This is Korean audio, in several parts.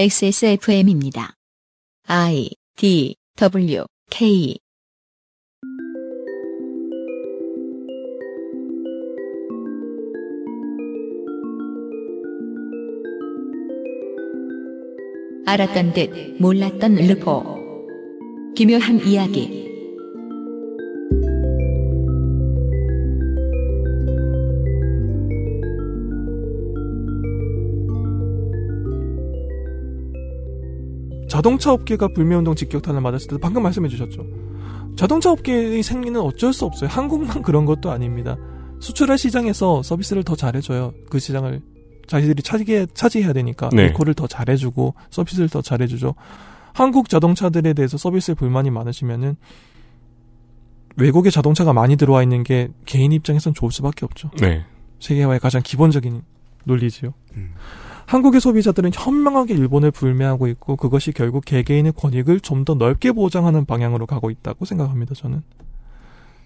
XSFM입니다. I D W K. 알았던 듯 몰랐던 르포. 기묘한 이야기 자동차 업계가 불매운동 직격탄을 맞았을 때 방금 말씀해 주셨죠. 자동차 업계의 생리는 어쩔 수 없어요. 한국만 그런 것도 아닙니다. 수출할 시장에서 서비스를 더 잘해줘요. 그 시장을 자기들이 차지해, 차지해야 되니까 네. 리콜을 더 잘해주고 서비스를 더 잘해주죠. 한국 자동차들에 대해서 서비스에 불만이 많으시면은 외국의 자동차가 많이 들어와 있는 게 개인 입장에선 좋을 수밖에 없죠. 네. 세계화의 가장 기본적인 논리지요. 음. 한국의 소비자들은 현명하게 일본을 불매하고 있고 그것이 결국 개개인의 권익을 좀 더 넓게 보장하는 방향으로 가고 있다고 생각합니다. 저는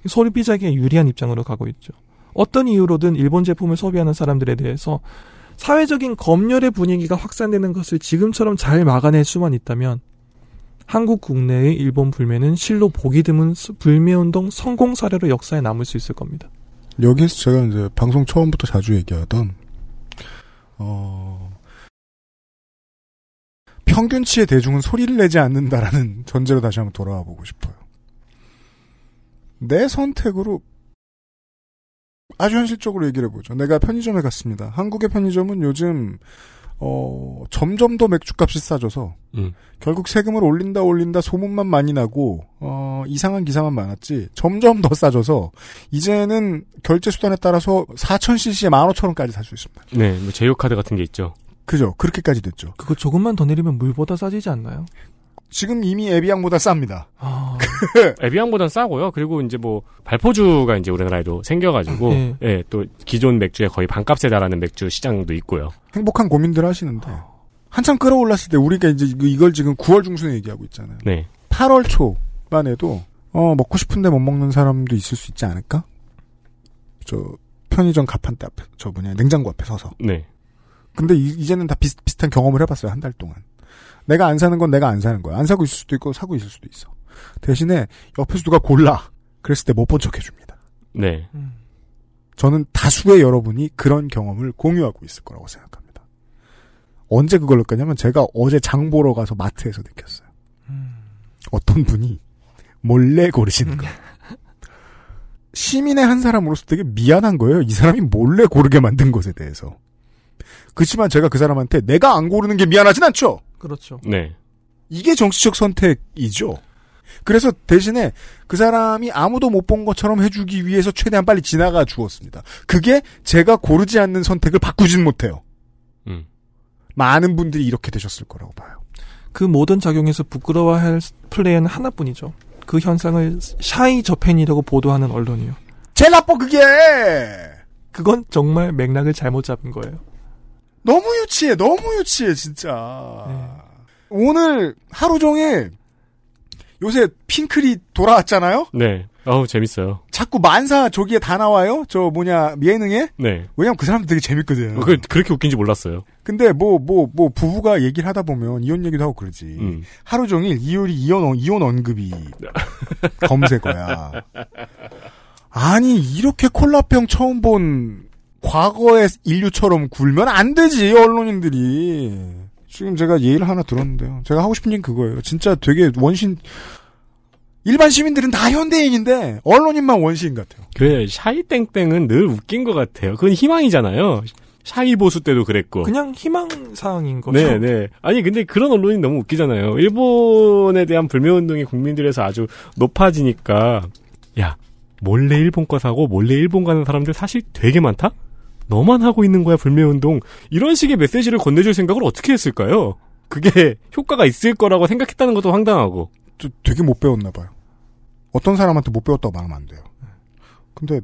소비자에게 유리한 입장으로 가고 있죠. 어떤 이유로든 일본 제품을 소비하는 사람들에 대해서 사회적인 검열의 분위기가 확산되는 것을 지금처럼 잘 막아낼 수만 있다면 한국 국내의 일본 불매는 실로 보기 드문 수- 불매운동 성공 사례로 역사에 남을 수 있을 겁니다. 여기에서 제가 이제 방송 처음부터 자주 얘기하던 어 평균치의 대중은 소리를 내지 않는다라는 전제로 다시 한번 돌아와 보고 싶어요. 내 선택으로 아주 현실적으로 얘기를 해보죠. 내가 편의점에 갔습니다. 한국의 편의점은 요즘 어 점점 더 맥주값이 싸져서 음. 결국 세금을 올린다 올린다 소문만 많이 나고 어 이상한 기사만 많았지 점점 더 싸져서 이제는 결제 수단에 따라서 4,000cc에 15,000원까지 살 수 있습니다. 네. 뭐 제휴카드 같은 게 있죠. 그죠? 그렇게까지 됐죠. 그거 조금만 더 내리면 물보다 싸지지 않나요? 지금 이미 에비앙보다 쌉니다. 아, 에비앙보단 싸고요. 그리고 이제 뭐 발포주가 이제 우리나라에도 생겨가지고 네. 예, 또 기존 맥주의 거의 반값에 달하는 맥주 시장도 있고요. 행복한 고민들 하시는데 한참 끌어올랐을 때 우리가 이제 이걸 지금 9월 중순에 얘기하고 있잖아요. 네. 8월 초만 해도 어 먹고 싶은데 못 먹는 사람도 있을 수 있지 않을까? 저 편의점 가판대 앞에 저 뭐냐 냉장고 앞에 서서 네. 근데 이, 제는 다 비슷, 비슷한 경험을 해봤어요, 한 달 동안. 내가 안 사는 건 내가 안 사는 거야. 안 사고 있을 수도 있고, 사고 있을 수도 있어. 대신에 옆에서 누가 골라. 그랬을 때 못 본 척 해줍니다. 네. 음. 저는 다수의 여러분이 그런 경험을 공유하고 있을 거라고 생각합니다. 언제 그걸 느꼈냐면 제가 어제 장 보러 가서 마트에서 느꼈어요. 음. 어떤 분이 몰래 고르시는 거. 시민의 한 사람으로서 되게 미안한 거예요. 이 사람이 몰래 고르게 만든 것에 대해서. 그렇지만 제가 그 사람한테 내가 안 고르는 게 미안하진 않죠. 그렇죠. 네. 이게 정치적 선택이죠. 그래서 대신에 그 사람이 아무도 못 본 것처럼 해주기 위해서 최대한 빨리 지나가 주었습니다. 그게 제가 고르지 않는 선택을 바꾸진 못해요. 음. 많은 분들이 이렇게 되셨을 거라고 봐요. 그 모든 작용에서 부끄러워할 플레이는 하나뿐이죠. 그 현상을 샤이 저펜이라고 보도하는 언론이요. 제일 나빠 그게 그건 정말 맥락을 잘못 잡은 거예요. 너무 유치해 너무 유치해 진짜. 네. 오늘 하루 종일 요새 핑클이 돌아왔잖아요. 네. 어우, 재밌어요. 자꾸 만사 저기에 다 나와요. 저 뭐냐 예능에. 네. 왜냐면 그 사람들 되게 재밌거든. 그, 그렇게 웃긴지 몰랐어요. 근데 뭐뭐 뭐 부부가 얘기를 하다 보면 이혼 얘기도 하고 그러지. 음. 하루 종일 이효리 이혼 어- 이혼 언급이 검색어야. 아니 이렇게 콜라병 처음 본 과거의 인류처럼 굴면 안 되지 언론인들이. 지금 제가 예의를 하나 들었는데요. 제가 하고 싶은 얘기 그거예요. 진짜 되게 원신 일반 시민들은 다 현대인인데 언론인만 원시인 같아요. 그래, 샤이땡땡은 늘 웃긴 것 같아요. 그건 희망이잖아요. 샤이 보수 때도 그랬고. 그냥 희망 사항인 거죠. 네, 네. 아니, 근데 그런 언론이 너무 웃기잖아요. 일본에 대한 불매 운동이 국민들에서 아주 높아지니까, 야, 몰래 일본 거 사고 몰래 일본 가는 사람들 사실 되게 많다? 너만 하고 있는 거야, 불매운동. 이런 식의 메시지를 건네줄 생각을 어떻게 했을까요? 그게 효과가 있을 거라고 생각했다는 것도 황당하고. 저 되게 못 배웠나 봐요. 어떤 사람한테 못 배웠다고 말하면 안 돼요. 근데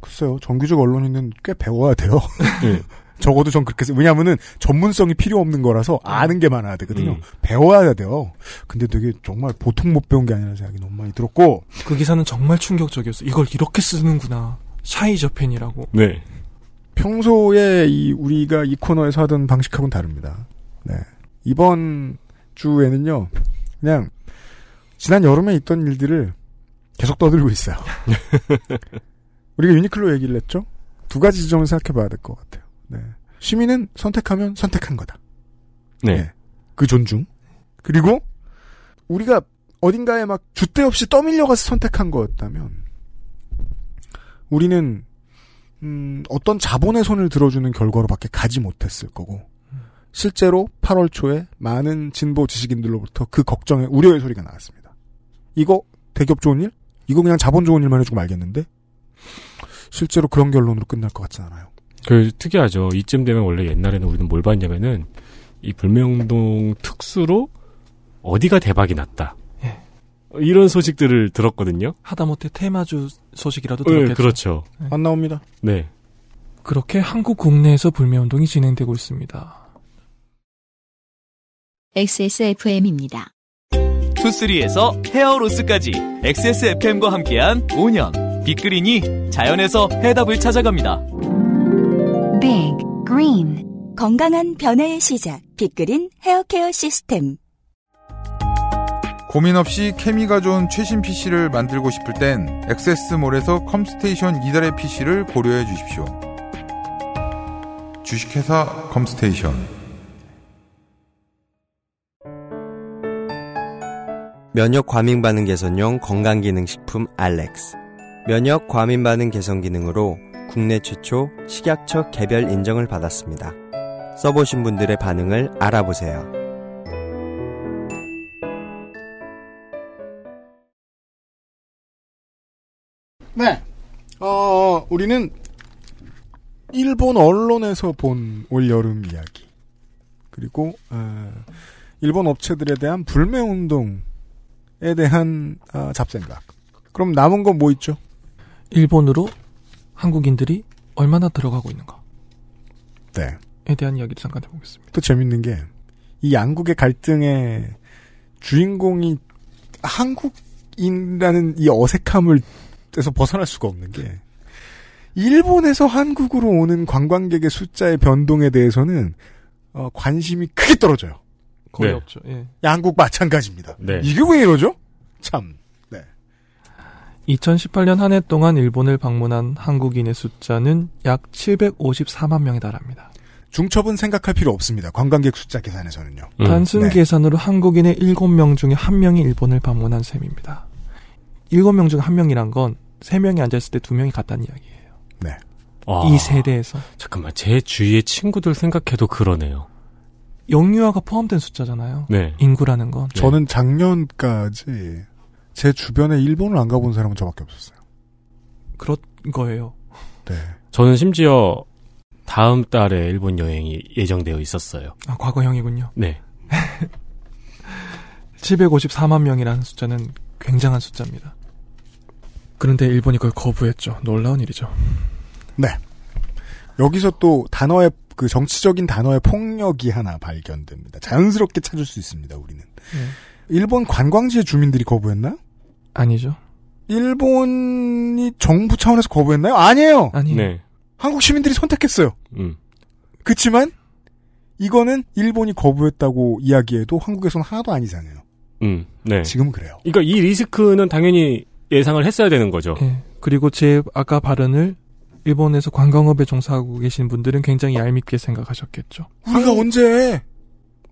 글쎄요, 정규직 언론인은 꽤 배워야 돼요. 네. 적어도 전 그렇게 왜냐하면은 전문성이 필요 없는 거라서 아는 게 많아야 되거든요. 음. 배워야 돼요. 근데 되게 정말 보통 못 배운 게 아니라는 생각이 너무 많이 들었고 그 기사는 정말 충격적이었어. 이걸 이렇게 쓰는구나. 샤이 저펜이라고. 네. 평소에 이 우리가 이 코너에서 하던 방식하고는 다릅니다. 네. 이번 주에는요, 그냥 지난 여름에 있던 일들을 계속 떠들고 있어요. 우리가 유니클로 얘기를 했죠? 두 가지 지점을 생각해 봐야 될 것 같아요. 네. 시민은 선택하면 선택한 거다. 네. 네. 그 존중. 그리고 우리가 어딘가에 막 줏대 없이 떠밀려가서 선택한 거였다면 우리는 음, 어떤 자본의 손을 들어주는 결과로밖에 가지 못했을 거고 실제로 8월 초에 많은 진보 지식인들로부터 그 걱정의 우려의 소리가 나왔습니다. 이거 대기업 좋은 일? 이거 그냥 자본 좋은 일만 해주고 말겠는데? 실제로 그런 결론으로 끝날 것 같지 않아요. 그 특이하죠. 이쯤 되면 원래 옛날에는 우리는 뭘 봤냐면은 이 불매운동 특수로 어디가 대박이 났다. 예. 이런 소식들을 들었거든요. 하다못해 테마주 소식이라도 네, 들었겠죠. 그렇죠. 안 나옵니다. 네. 그렇게 한국 국내에서 불매운동이 진행되고 있습니다. XSFM입니다. 투쓰리에서 헤어로스까지 XSFM과 함께한 5년 빅그린이 자연에서 해답을 찾아갑니다. Big Green 건강한 변화의 시작. 빅그린 헤어케어 시스템. 고민 없이 케미가 좋은 최신 PC를 만들고 싶을 땐 액세스몰에서 컴스테이션 이달의 PC를 고려해 주십시오. 주식회사 컴스테이션 면역 과민 반응 개선용 건강기능식품 알렉스. 면역 과민 반응 개선 기능으로 국내 최초 식약처 개별 인정을 받았습니다. 써보신 분들의 반응을 알아보세요. 네. 어, 우리는 일본 언론에서 본 올여름 이야기. 그리고, 어, 일본 업체들에 대한 불매운동에 대한 어, 잡생각. 그럼 남은 건 뭐 있죠? 일본으로 한국인들이 얼마나 들어가고 있는가에 네. 대한 이야기를 잠깐 해보겠습니다. 또 재밌는 게, 이 양국의 갈등의 주인공이 한국인이라는 이 어색함을 에서 벗어날 수가 없는 게, 일본에서 한국으로 오는 관광객의 숫자의 변동에 대해서는, 어, 관심이 크게 떨어져요. 거의 네. 없죠. 예. 양국 마찬가지입니다. 네. 이게 왜 이러죠? 참. 2018년 한 해 동안 일본을 방문한 한국인의 숫자는 약 754만 명에 달합니다. 중첩은 생각할 필요 없습니다. 관광객 숫자 계산에서는요. 음. 단순 네. 계산으로 한국인의 7명 중에 1명이 일본을 방문한 셈입니다. 7명 중 1명이란 건 3명이 앉아있을 때 2명이 갔다는 이야기예요. 아, 이 세대에서. 잠깐만 제 주위의 친구들 생각해도 그러네요. 영유아가 포함된 숫자잖아요. 네. 인구라는 건. 네. 저는 작년까지 제 주변에 일본을 안 가본 사람은 저밖에 없었어요. 그런 거예요. 네. 저는 심지어 다음 달에 일본 여행이 예정되어 있었어요. 아, 과거형이군요. 네. 754만 명이라는 숫자는 굉장한 숫자입니다. 그런데 일본이 그걸 거부했죠. 놀라운 일이죠. 여기서 또 단어의 그 정치적인 단어의 폭력이 하나 발견됩니다. 자연스럽게 찾을 수 있습니다. 우리는 네. 일본 관광지의 주민들이 거부했나요? 아니죠. 일본이 정부 차원에서 거부했나요? 아니에요. 아니. 네. 한국 시민들이 선택했어요. 음. 그렇지만 이거는 일본이 거부했다고 이야기해도 한국에서는 하나도 안 이상해요. 음. 네. 지금은 그래요. 그러니까 이 리스크는 당연히 예상을 했어야 되는 거죠. 예. 그리고 제 아까 발언을 일본에서 관광업에 종사하고 계신 분들은 굉장히 얄밉게 생각하셨겠죠. 우리가 언제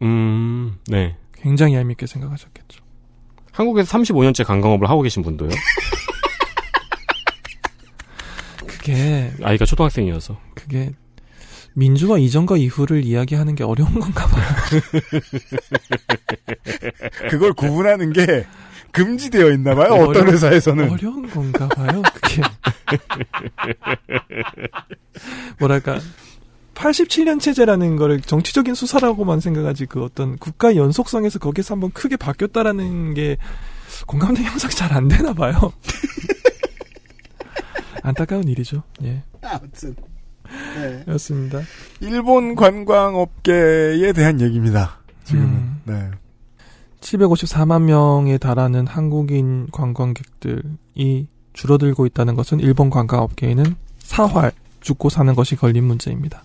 음. 네. 굉장히 얄밉게 생각하셨겠죠. 한국에서 35년째 관광업을 하고 계신 분도요. 그게 아이가 초등학생이어서. 그게 민주화 이전과 이후를 이야기하는 게 어려운 건가 봐요. 그걸 구분하는 게 금지되어 있나 봐요. 어떤 어려- 회사에서는. 어려운 건가 봐요. 그게 뭐랄까 87년 체제라는 거를 정치적인 수사라고만 생각하지 그 어떤 국가 연속성에서 거기서 한번 크게 바뀌었다라는 게 공감대 형성이 잘 안 되나 봐요. 안타까운 일이죠. 예. 아무튼 네. 그렇습니다. 일본 관광업계에 대한 얘기입니다. 지금은. 음. 네. 754만 명에 달하는 한국인 관광객들이 줄어들고 있다는 것은 일본 관광업계에는 사활, 죽고 사는 것이 걸린 문제입니다.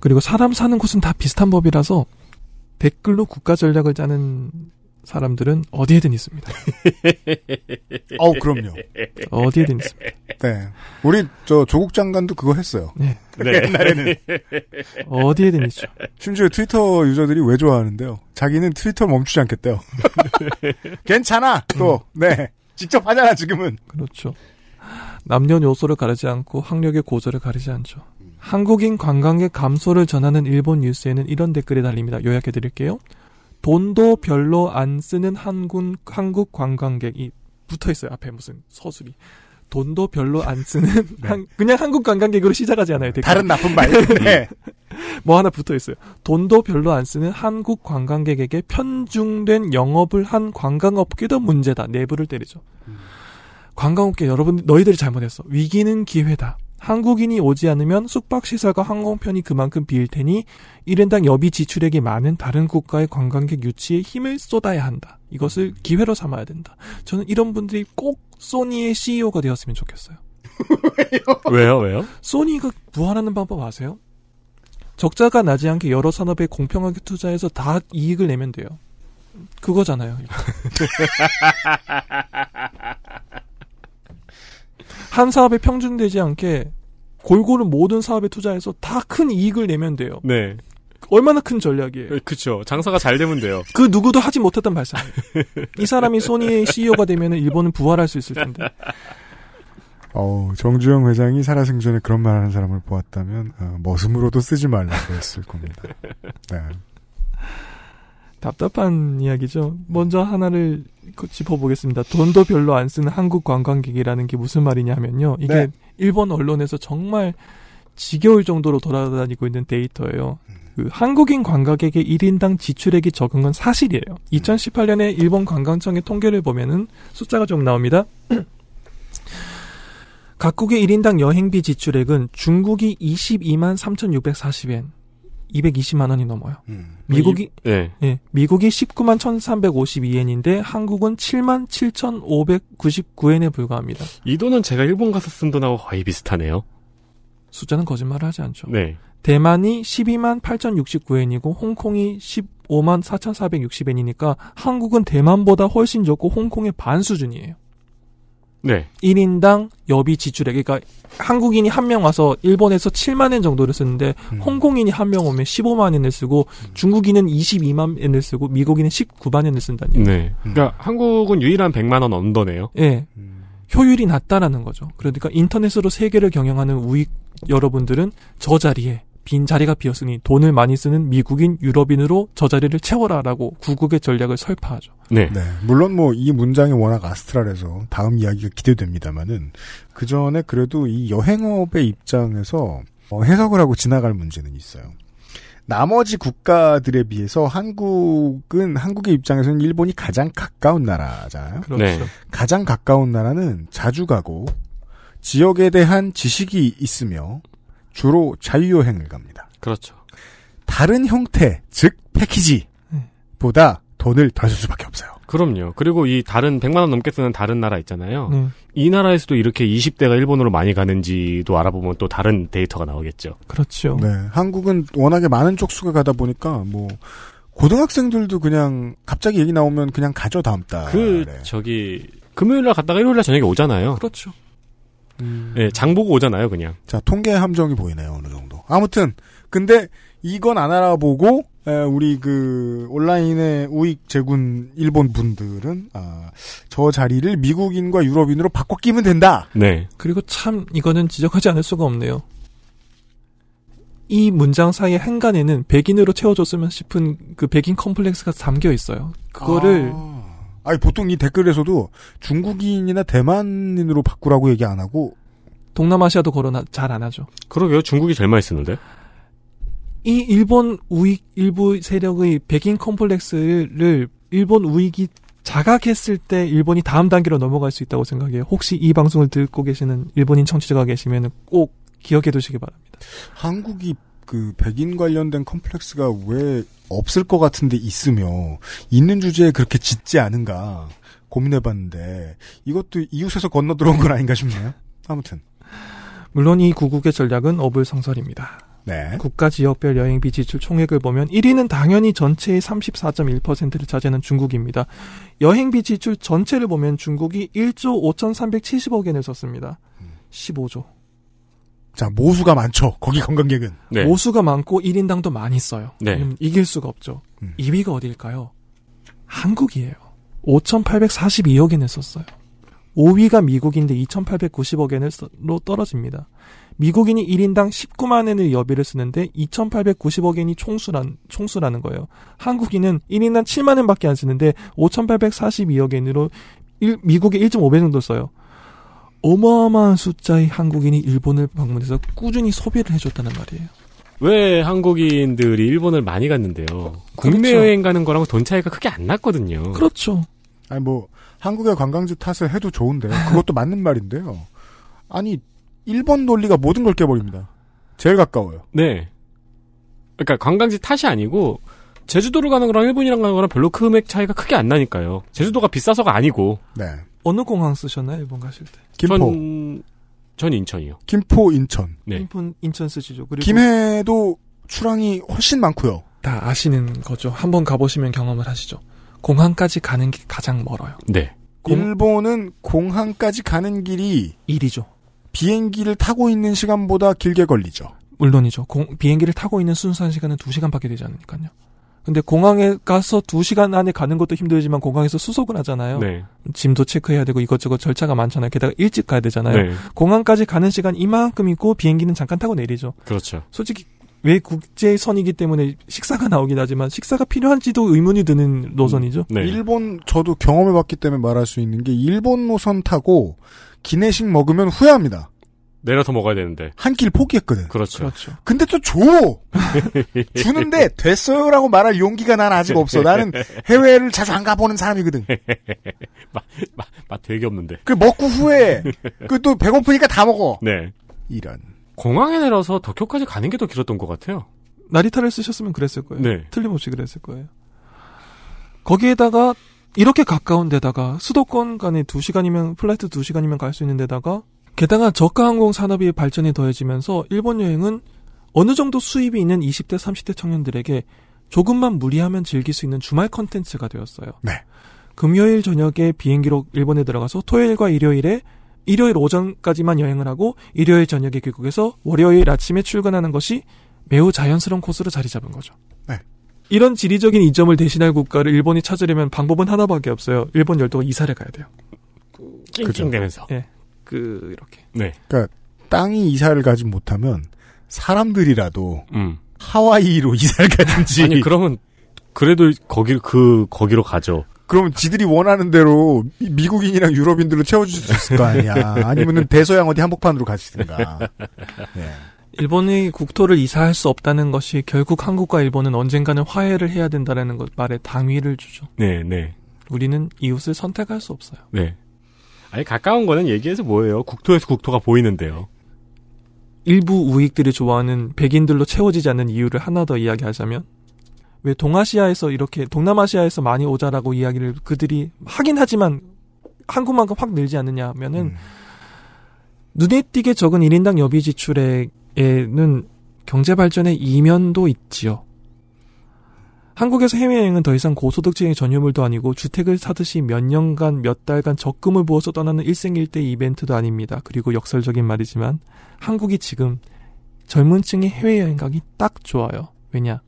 그리고 사람 사는 곳은 다 비슷한 법이라서 댓글로 국가 전략을 짜는 사람들은 어디에든 있습니다. 어우, 그럼요. 어디에든 있습니다. 네. 우리, 저, 조국 장관도 그거 했어요. 네. 네. 옛날에는. 어디에든 있죠. 심지어 트위터 유저들이 왜 좋아하는데요? 자기는 트위터 멈추지 않겠대요. 괜찮아! 또, 네. 직접 하잖아, 지금은. 그렇죠. 남녀노소를 가리지 않고 학력의 고저를 가리지 않죠. 한국인 관광객 감소를 전하는 일본 뉴스에는 이런 댓글이 달립니다. 요약해 드릴게요. 돈도 별로 안 쓰는 한국, 한국 관광객이 붙어 있어요. 앞에 무슨 서술이. 돈도 별로 안 쓰는 한- 그냥 한국 관광객으로 시작하지 않아요. 댓글. 다른 나쁜 말. 네. 뭐 하나 붙어 있어요. 돈도 별로 안 쓰는 한국 관광객에게 편중된 영업을 한 관광업계도 문제다. 내부를 때리죠. 관광업계 여러분 너희들이 잘못했어. 위기는 기회다. 한국인이 오지 않으면 숙박시설과 항공편이 그만큼 비일 테니 1인당 여비 지출액이 많은 다른 국가의 관광객 유치에 힘을 쏟아야 한다. 이것을 기회로 삼아야 된다. 저는 이런 분들이 꼭 소니의 CEO가 되었으면 좋겠어요. 왜요, 왜요? 소니가 부활하는 방법 아세요? 적자가 나지 않게 여러 산업에 공평하게 투자해서 다 이익을 내면 돼요. 그거잖아요. 한 사업에 평준되지 않게 골고루 모든 사업에 투자해서 다 큰 이익을 내면 돼요. 네. 얼마나 큰 전략이에요. 그쵸. 장사가 잘 되면 돼요. 그 누구도 하지 못했던 발상이에요. 이 사람이 소니의 CEO가 되면 일본은 부활할 수 있을 텐데. 어 정주영 회장이 살아생전에 그런 말 하는 사람을 보았다면, 어, 머슴으로도 쓰지 말라고 했을 겁니다. 네. 답답한 이야기죠. 먼저 하나를 그 짚어보겠습니다. 돈도 별로 안 쓰는 한국 관광객이라는 게 무슨 말이냐면요. 이게 네. 일본 언론에서 정말 지겨울 정도로 돌아다니고 있는 데이터예요. 그 한국인 관광객의 1인당 지출액이 적은 건 사실이에요. 2018년에 일본 관광청의 통계를 보면은 숫자가 좀 나옵니다. 각국의 1인당 여행비 지출액은 중국이 22만 3,640엔, 220만 원이 넘어요. 음. 미국이 네. 예, 미국이 19만 1,352엔인데 한국은 7만 7,599엔에 불과합니다. 이 돈은 제가 일본 가서 쓴 돈하고 거의 비슷하네요. 숫자는 거짓말을 하지 않죠. 네. 대만이 12만 8,069엔이고 홍콩이 15만 4,460엔이니까 한국은 대만보다 훨씬 적고 홍콩의 반 수준이에요. 네. 1인당 여비 지출액 그러니까 한국인이 한 명 와서 일본에서 7만 엔 정도를 쓰는데 음. 홍콩인이 한 명 오면 15만 엔을 쓰고 중국인은 22만 엔을 쓰고 미국인은 19만 엔을 쓴다는 얘기예요. 네. 그러니까 한국은 유일한 100만 원 under네요. 예. 음. 효율이 낮다라는 거죠. 그러니까 인터넷으로 세계를 경영하는 우익 여러분들은 저 자리에 빈 자리가 비었으니 돈을 많이 쓰는 미국인, 유럽인으로 저 자리를 채워라라고 구국의 전략을 설파하죠. 네. 네. 물론 뭐 이 문장이 워낙 astral해서 다음 이야기가 기대됩니다만은 그 전에 그래도 이 여행업의 입장에서 어, 해석을 하고 지나갈 문제는 있어요. 나머지 국가들에 비해서 한국은 한국의 입장에서는 일본이 가장 가까운 나라잖아요. 그렇죠. 네. 가장 가까운 나라는 자주 가고 지역에 대한 지식이 있으며 주로 자유여행을 갑니다. 그렇죠. 다른 형태, 즉 패키지보다 돈을 더쓸 수밖에 없어요. 그럼요. 그리고 이 다른 100만 원 넘게 쓰는 다른 나라 있잖아요. 네, 이 나라에서도 이렇게 20대가 일본으로 많이 가는지도 알아보면 또 다른 데이터가 나오겠죠. 그렇죠. 네, 한국은 워낙에 많은 쪽수가 가다 보니까 뭐 고등학생들도 그냥 갑자기 얘기 나오면 그냥 가죠 다음 달에. 그 저기 금요일 날 갔다가 일요일 날 저녁에 오잖아요. 그렇죠. 예, 장 보고 오잖아요, 그냥. 자 통계 함정이 보이네요 어느 정도. 아무튼 근데 이건 안 알아보고 에, 우리 그 온라인의 우익 제군 일본 분들은 아, 저 자리를 미국인과 유럽인으로 바꿔 끼면 된다. 네. 그리고 참 이거는 지적하지 않을 수가 없네요. 이 문장 사이에 한간에는 백인으로 채워줬으면 싶은 그 백인 컴플렉스가 담겨 있어요. 그거를 아. 아니 보통 이 댓글에서도 중국인이나 대만인으로 바꾸라고 얘기 안 하고 동남아시아도 거론 잘 안 하죠. 그러게요. 중국이 제일 많이 쓰는데. 이 일본 우익 일부 세력의 백인 컴플렉스를 일본 우익이 자각했을 때 일본이 다음 단계로 넘어갈 수 있다고 생각해요. 혹시 이 방송을 듣고 계시는 일본인 청취자가 계시면 꼭 기억해 두시기 바랍니다. 한국이 그 백인 관련된 컴플렉스가 왜 없을 것 같은데 있으며 있는 주제에 그렇게 짙지 않은가 고민해봤는데 이것도 이웃에서 건너 들어온 건 아닌가 싶네요. 아무튼 물론 이 구국의 전략은 어불성설입니다. 네. 국가 지역별 여행비 지출 총액을 보면 1위는 당연히 전체의 34.1%를 차지하는 중국입니다. 여행비 지출 전체를 보면 중국이 1조 5,370억 엔을 썼습니다. 15조. 자, 모수가 많죠. 거기 관광객은. 네. 모수가 많고 1인당도 많이 써요. 네. 이길 수가 없죠. 음. 2위가 어딜까요? 한국이에요. 5,842억 엔을 썼어요. 5위가 미국인데 2,890억 엔으로 떨어집니다. 미국인이 1인당 19만 엔의 여비를 쓰는데 2,890억 엔이 총수란, 총수라는 거예요. 한국인은 1인당 7만 엔밖에 안 쓰는데 5,842억 엔으로 일- 미국의 1.5배 정도 써요. 어마어마한 숫자의 한국인이 일본을 방문해서 꾸준히 소비를 해줬다는 말이에요. 왜 한국인들이 일본을 많이 갔는데요? 국내 그렇죠. 여행 가는 거랑 돈 차이가 크게 안 났거든요. 그렇죠. 아니 뭐 한국의 관광지 탓을 해도 좋은데 그것도 맞는 말인데요. 아니 일본 논리가 모든 걸 깨버립니다. 제일 가까워요. 네. 그러니까 관광지 탓이 아니고 제주도를 가는 거랑 일본이랑 가는 거랑 별로 금액 차이가 크게 안 나니까요. 제주도가 비싸서가 아니고. 네. 어느 공항 쓰셨나요, 일본 가실 때? 김포, 전, 전 인천이요. 김포, 인천, 네. 인천, 인천 쓰시죠. 그리고 김해도 출항이 훨씬 많고요. 다 아시는 거죠. 한번 가보시면 경험을 하시죠. 공항까지 가는 게 가장 멀어요. 네. 공- 일본은 공항까지 가는 길이 일이죠. 비행기를 타고 있는 시간보다 길게 걸리죠. 물론이죠. 공- 비행기를 타고 있는 순수한 시간은 2시간밖에 되지 않으니까요. 근데 공항에 가서 2시간 안에 가는 것도 힘들지만 공항에서 수속을 하잖아요. 네. 짐도 체크해야 되고 이것저것 절차가 많잖아요. 게다가 일찍 가야 되잖아요. 네. 공항까지 가는 시간 이만큼 있고 비행기는 잠깐 타고 내리죠. 그렇죠. 솔직히 왜 국제선이기 때문에 식사가 나오긴 하지만 식사가 필요한지도 의문이 드는 노선이죠. 네. 일본 저도 경험해봤기 때문에 말할 수 있는 게 일본 노선 타고 기내식 먹으면 후회합니다. 내려서 먹어야 되는데. 한 끼를 포기했거든. 그렇죠. 그렇죠. 근데 또 줘! 주는데 됐어요라고 말할 용기가 난 아직 없어. 나는 해외를 자주 안 가보는 사람이거든. 맛 되게 없는데. 그 먹고 후회해. 그또 배고프니까 다 먹어. 네. 이런. 공항에 내려서 도쿄까지 가는 게 더 길었던 것 같아요. 나리타를 쓰셨으면 그랬을 거예요. 네. 틀림없이 그랬을 거예요. 거기에다가 이렇게 가까운 데다가 수도권 간에 2시간이면 flight 2시간이면 갈 수 있는 데다가 게다가 저가 항공 산업이 발전이 더해지면서 일본 여행은 어느 정도 수입이 있는 20대 30대 청년들에게 조금만 무리하면 즐길 수 있는 주말 컨텐츠가 되었어요. 네. 금요일 저녁에 비행기로 일본에 들어가서 토요일과 일요일에 일요일 오전까지만 여행을 하고 일요일 저녁에 귀국해서 월요일 아침에 출근하는 것이 매우 자연스러운 코스로 자리 잡은 거죠. 네. 이런 지리적인 이점을 대신할 국가를 일본이 찾으려면 방법은 하나밖에 없어요. 일본 열도가 이사를 가야 돼요. 찡찡대면서. 그 이렇게. 네. 그러니까 땅이 이사를 가지 못하면 사람들이라도 음. 하와이로 이사를 가든지 아니 그러면 그래도 거기 그 거기로 가죠. 그러면 지들이 원하는 대로 미- 미국인이랑 유럽인들로 채워줄 수 있을 거 아니야. 아니면은 대서양 어디 한복판으로 가시든가. 예. 일본의 국토를 이사할 수 없다는 것이 결국 한국과 일본은 언젠가는 화해를 해야 된다는 것 말에 당위를 주죠. 네, 네, 우리는 이웃을 선택할 수 없어요. 네. 아니 가까운 거는 얘기해서 뭐예요? 국토에서 국토가 보이는데요. 일부 우익들이 좋아하는 백인들로 채워지지 않는 이유를 하나 더 이야기하자면 왜 동아시아에서 이렇게 동남아시아에서 많이 오자라고 이야기를 그들이 하긴 하지만 한국만큼 확 늘지 않느냐 하면은 음. 눈에 띄게 적은 1인당 여비 지출 에는 경제 발전의 이면도 있지요. 한국에서 해외여행은 더 이상 고소득층의 전유물도 아니고 주택을 사듯이 몇 년간 몇 달간 적금을 부어서 떠나는 일생일대 이벤트도 아닙니다. 그리고 역설적인 말이지만 한국이 지금 젊은 층의 해외여행 가기 딱 좋아요. 왜냐?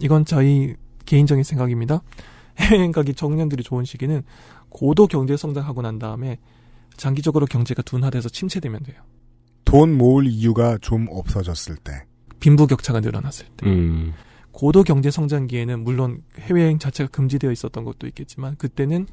이건 저희 개인적인 생각입니다. 해외여행 가기 청년들이 좋은 시기는 고도 경제 성장하고 난 다음에 장기적으로 경제가 둔화돼서 침체되면 돼요. 돈 모을 이유가 좀 없어졌을 때. 빈부격차가 늘어났을 때. 음. 고도 경제 성장기에는 물론 해외여행 자체가 금지되어 있었던 것도 있겠지만 그때는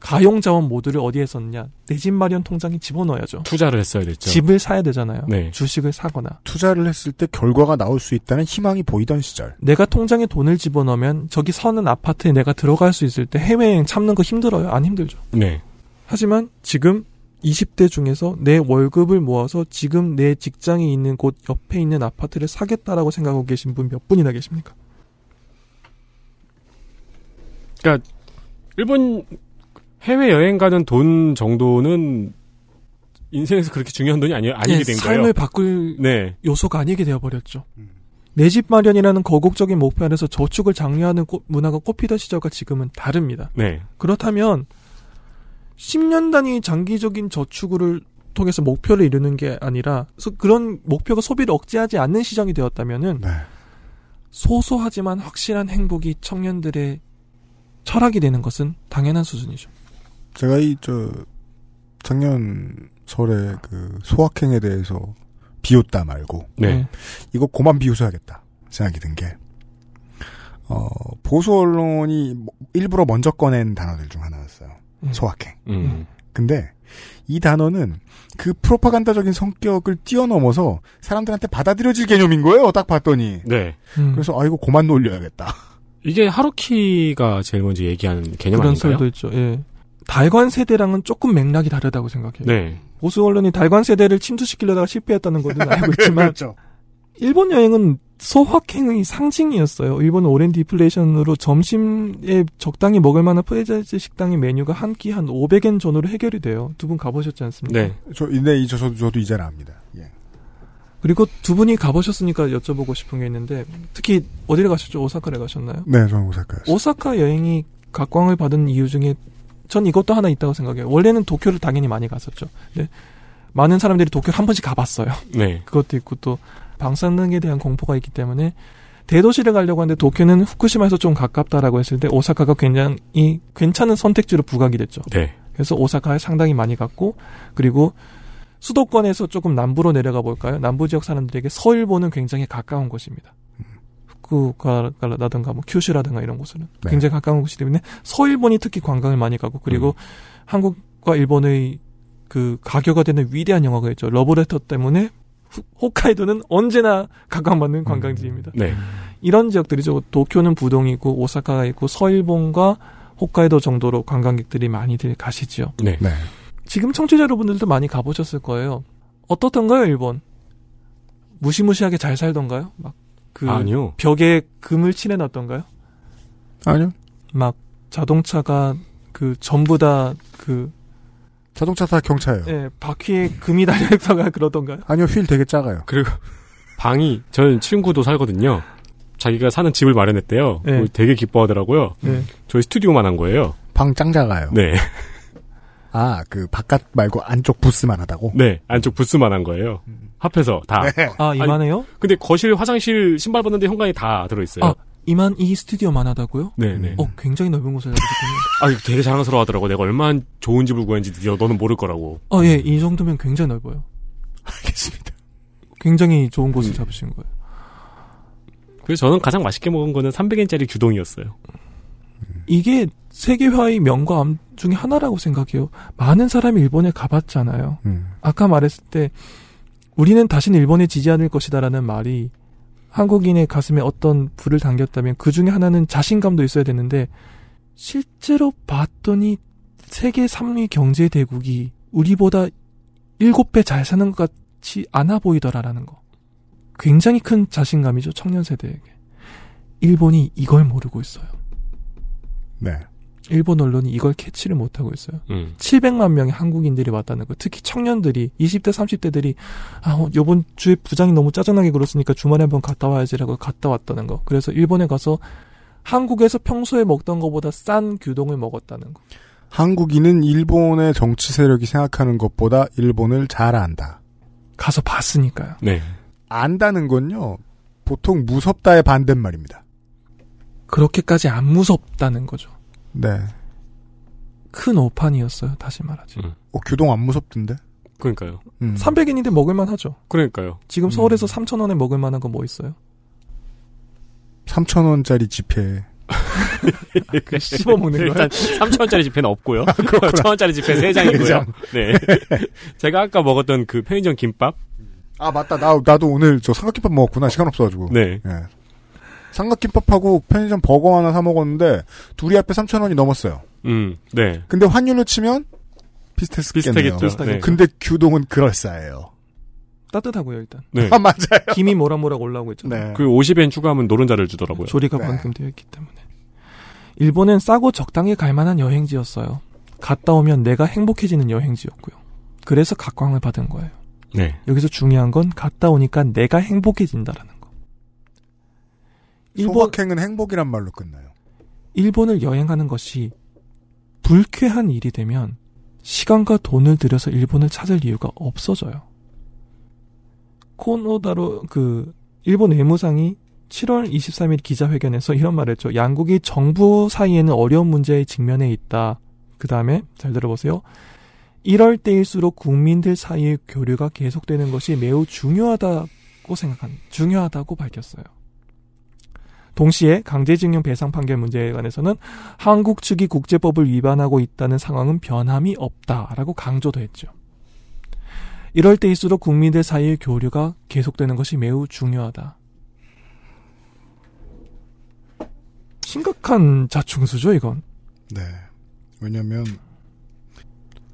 가용 자원 모두를 어디에 썼냐? 내 집 마련 통장에 집어넣어야죠. 투자를 했어야 됐죠. 집을 사야 되잖아요. 네. 주식을 사거나. 투자를 했을 때 결과가 나올 수 있다는 희망이 보이던 시절. 내가 통장에 돈을 집어넣으면 저기 서는 아파트에 내가 들어갈 수 있을 때 해외여행 참는 거 힘들어요? 안 힘들죠. 네. 하지만 지금 20대 중에서 내 월급을 모아서 지금 내 직장이 있는 곳 옆에 있는 아파트를 사겠다라고 생각하고 계신 분 몇 분이나 계십니까? 일본 해외 여행 가는 돈 정도는 인생에서 그렇게 중요한 돈이 아니, 아니게 네, 된 삶을 거예요. 바꿀 네. 요소가 아니게 되어버렸죠. 내집 마련이라는 거국적인 목표 안에서 저축을 장려하는 꽃- 문화가 꽃피던 시절과 지금은 다릅니다. 네. 그렇다면 10년 단위 장기적인 저축을 통해서 목표를 이루는 게 아니라 소- 그런 목표가 소비를 억제하지 않는 시장이 되었다면은 네. 소소하지만 확실한 행복이 청년들의 철학이 되는 것은 당연한 수준이죠. 제가 이 저 작년 설에 그 소확행에 대해서 비웃다 말고 네. 이거 고만 비웃어야겠다 생각이 든 게 어, 보수 언론이 뭐- 일부러 먼저 꺼낸 단어들 중 하나였어요. 음. 소확행. 음. 근데 이 단어는 그 프로파간다적인 성격을 뛰어넘어서 사람들한테 받아들여질 개념인 거예요. 딱 봤더니. 네. 음, 그래서 아 이거 고만 놀려야겠다. 이게 하루키가 제일 먼저 얘기하는 개념 그런 아닌가요? 설도 있죠. 예. 달관 세대랑은 조금 맥락이 다르다고 생각해요. 네. 보수 언론이 달관 세대를 침투시키려다가 실패했다는 것은 알고 있지만 그렇죠. 일본 여행은 소확행의 상징이었어요. 일본은 오랜 디플레이션으로 점심에 적당히 먹을 만한 프랜차이즈 식당의 메뉴가 한 끼 한 500엔 전후로 해결이 돼요. 두 분 가보셨지 않습니까? 네. 저, 네, 이- 저, 저도, 저도 이제는 압니다. 예. 그리고 두 분이 가보셨으니까 여쭤보고 싶은 게 있는데 특히 어디를 가셨죠? 오사카를 가셨나요? 네, 저는 오사카였어요. 오사카 여행이 각광을 받은 이유 중에 전 이것도 하나 있다고 생각해요. 원래는 도쿄를 당연히 많이 갔었죠. 근데 많은 사람들이 도쿄를 한 번씩 가봤어요. 네. 그것도 있고 또 방사능에 대한 공포가 있기 때문에 대도시를 가려고 하는데 도쿄는 후쿠시마에서 좀 가깝다라고 했을 때 오사카가 굉장히 괜찮은 선택지로 부각이 됐죠. 네. 그래서 오사카에 상당히 많이 갔고 그리고 수도권에서 조금 남부로 내려가 볼까요? 남부 지역 사람들에게 서일본은 굉장히 가까운 곳입니다. 후쿠오카라든가 뭐 큐슈라든가 이런 곳은 네. 굉장히 가까운 곳이기 때문에 서일본이 특히 관광을 많이 가고 그리고 한국과 일본의 그 가교가 되는 위대한 영화가 있죠. 러브레터 때문에 후- 홋카이도는 언제나 각광받는 관광지입니다. 네. 이런 지역들이죠. 도쿄는 부동이고 오사카가 있고 서일본과 홋카이도 정도로 관광객들이 많이들 가시지요. 네. 네. 지금 청취자 여러분들도 많이 가보셨을 거예요. 어떻던가요, 일본? 무시무시하게 잘 살던가요? 막 그 아니요. 벽에 금을 칠해놨던가요? 아니요. 막 자동차가 그 전부 다 그 자동차 다 경차예요. 예, 바퀴에 금이 달려있다가 그러던가요? 아니요, 휠 되게 작아요. 그리고 방이 저는 친구도 살거든요. 자기가 사는 집을 마련했대요. 네. 되게 기뻐하더라고요. 네. 저희 스튜디오만 한 거예요. 방 짱 작아요. 네. 아, 그 바깥 말고 안쪽 부스만 하다고? 네. 안쪽 부스만 한 거예요. 합해서 다. 네. 아, 이만해요? 근데 거실, 화장실, 신발 벗는데 현관이 다 들어있어요. 아, 이만 이 스튜디오만 하다고요? 네, 네. 어, 굉장히 넓은 곳을 가셨군요. 아, 되게 자랑스러워 하더라고. 내가 얼마나 좋은 집을 구했는지 너- 너는 모를 거라고. 어, 예, 이 정도면 굉장히 넓어요. 알겠습니다. 굉장히 좋은 곳을 잡으신 거예요. 그래서 저는 가장 맛있게 먹은 거는 300엔짜리 규동이었어요. 이게 세계화의 명과 암 중에 하나라고 생각해요. 많은 사람이 일본에 가봤잖아요. 음. 아까 말했을 때 우리는 다시는 일본에 지지 않을 것이다라는 말이 한국인의 가슴에 어떤 불을 당겼다면 그 중에 하나는 자신감도 있어야 되는데 실제로 봤더니 세계 3위 경제 대국이 우리보다 7배 잘 사는 것 같지 않아 보이더라라는 거. 굉장히 큰 자신감이죠, 청년 세대에게. 일본이 이걸 모르고 있어요. 네. 일본 언론이 이걸 캐치를 못하고 있어요. 음. 700만 명의 한국인들이 왔다는 거. 특히 청년들이 20대 30대들이 아 어, 요번 주에 부장이 너무 짜증나게 굴었으니까 주말에 한번 갔다 와야지라고 갔다 왔다는 거. 그래서 일본에 가서 한국에서 평소에 먹던 것보다 싼 규동을 먹었다는 거. 한국인은 일본의 정치 세력이 생각하는 것보다 일본을 잘 안다. 가서 봤으니까요. 네. 안다는 건요, 보통 무섭다의 반대말입니다. 그렇게까지 안 무섭다는 거죠. 네. 큰 오판이었어요. 다시 말하지. 음. 어, 규동 안 무섭던데? 그러니까요. 음. 300엔인데 먹을만 하죠. 그러니까요. 지금 서울에서 3,000원에 먹을 만한 거뭐 있어요? 3,000원짜리 지폐. 그 씹어 먹는 거예요. 일단 3천원짜리 지폐는 없고요. 1천원짜리 지폐 3장이고요. 장. 네. 제가 아까 먹었던 그 편의점 김밥. 아, 맞다. 나, 나도 오늘 저 삼각김밥 먹었구나. 시간 없어가지고. 네. 예. 삼각김밥하고 편의점 버거 하나 사 먹었는데, 둘이 앞에 3,000원이 넘었어요. 음, 네. 근데 환율로 치면 비슷했겠네요. 비슷하겠죠. 네. 근데 규동은 그럴싸해요. 따뜻하고요, 일단. 네. 아, 맞아요. 김이 모락모락 올라오고 있잖아요. 네. 그 50엔 추가하면 노른자를 주더라고요. 조리가 네. 방금 되어 있기 때문에. 일본은 싸고 적당히 갈 만한 여행지였어요. 갔다 오면 내가 행복해지는 여행지였고요. 그래서 각광을 받은 거예요. 네. 여기서 중요한 건 갔다 오니까 내가 행복해진다라는 거. 일본 소박행은 행복이란 말로 끝나요. 일본을 여행하는 것이 불쾌한 일이 되면 시간과 돈을 들여서 일본을 찾을 이유가 없어져요. 코노다로 그 일본 외무상이 7월 23일 기자회견에서 이런 말을 했죠. 양국이 정부 사이에는 어려운 문제에 직면해 있다. 그 다음에 잘 들어보세요. 이럴 때일수록 국민들 사이의 교류가 계속되는 것이 매우 중요하다고 생각한 중요하다고 밝혔어요. 동시에 강제징용 배상 판결 문제에 관해서는 한국 측이 국제법을 위반하고 있다는 상황은 변함이 없다라고 강조도 했죠. 이럴 때일수록 국민들 사이의 교류가 계속되는 것이 매우 중요하다. 심각한 자충수죠, 이건. 네. 왜냐면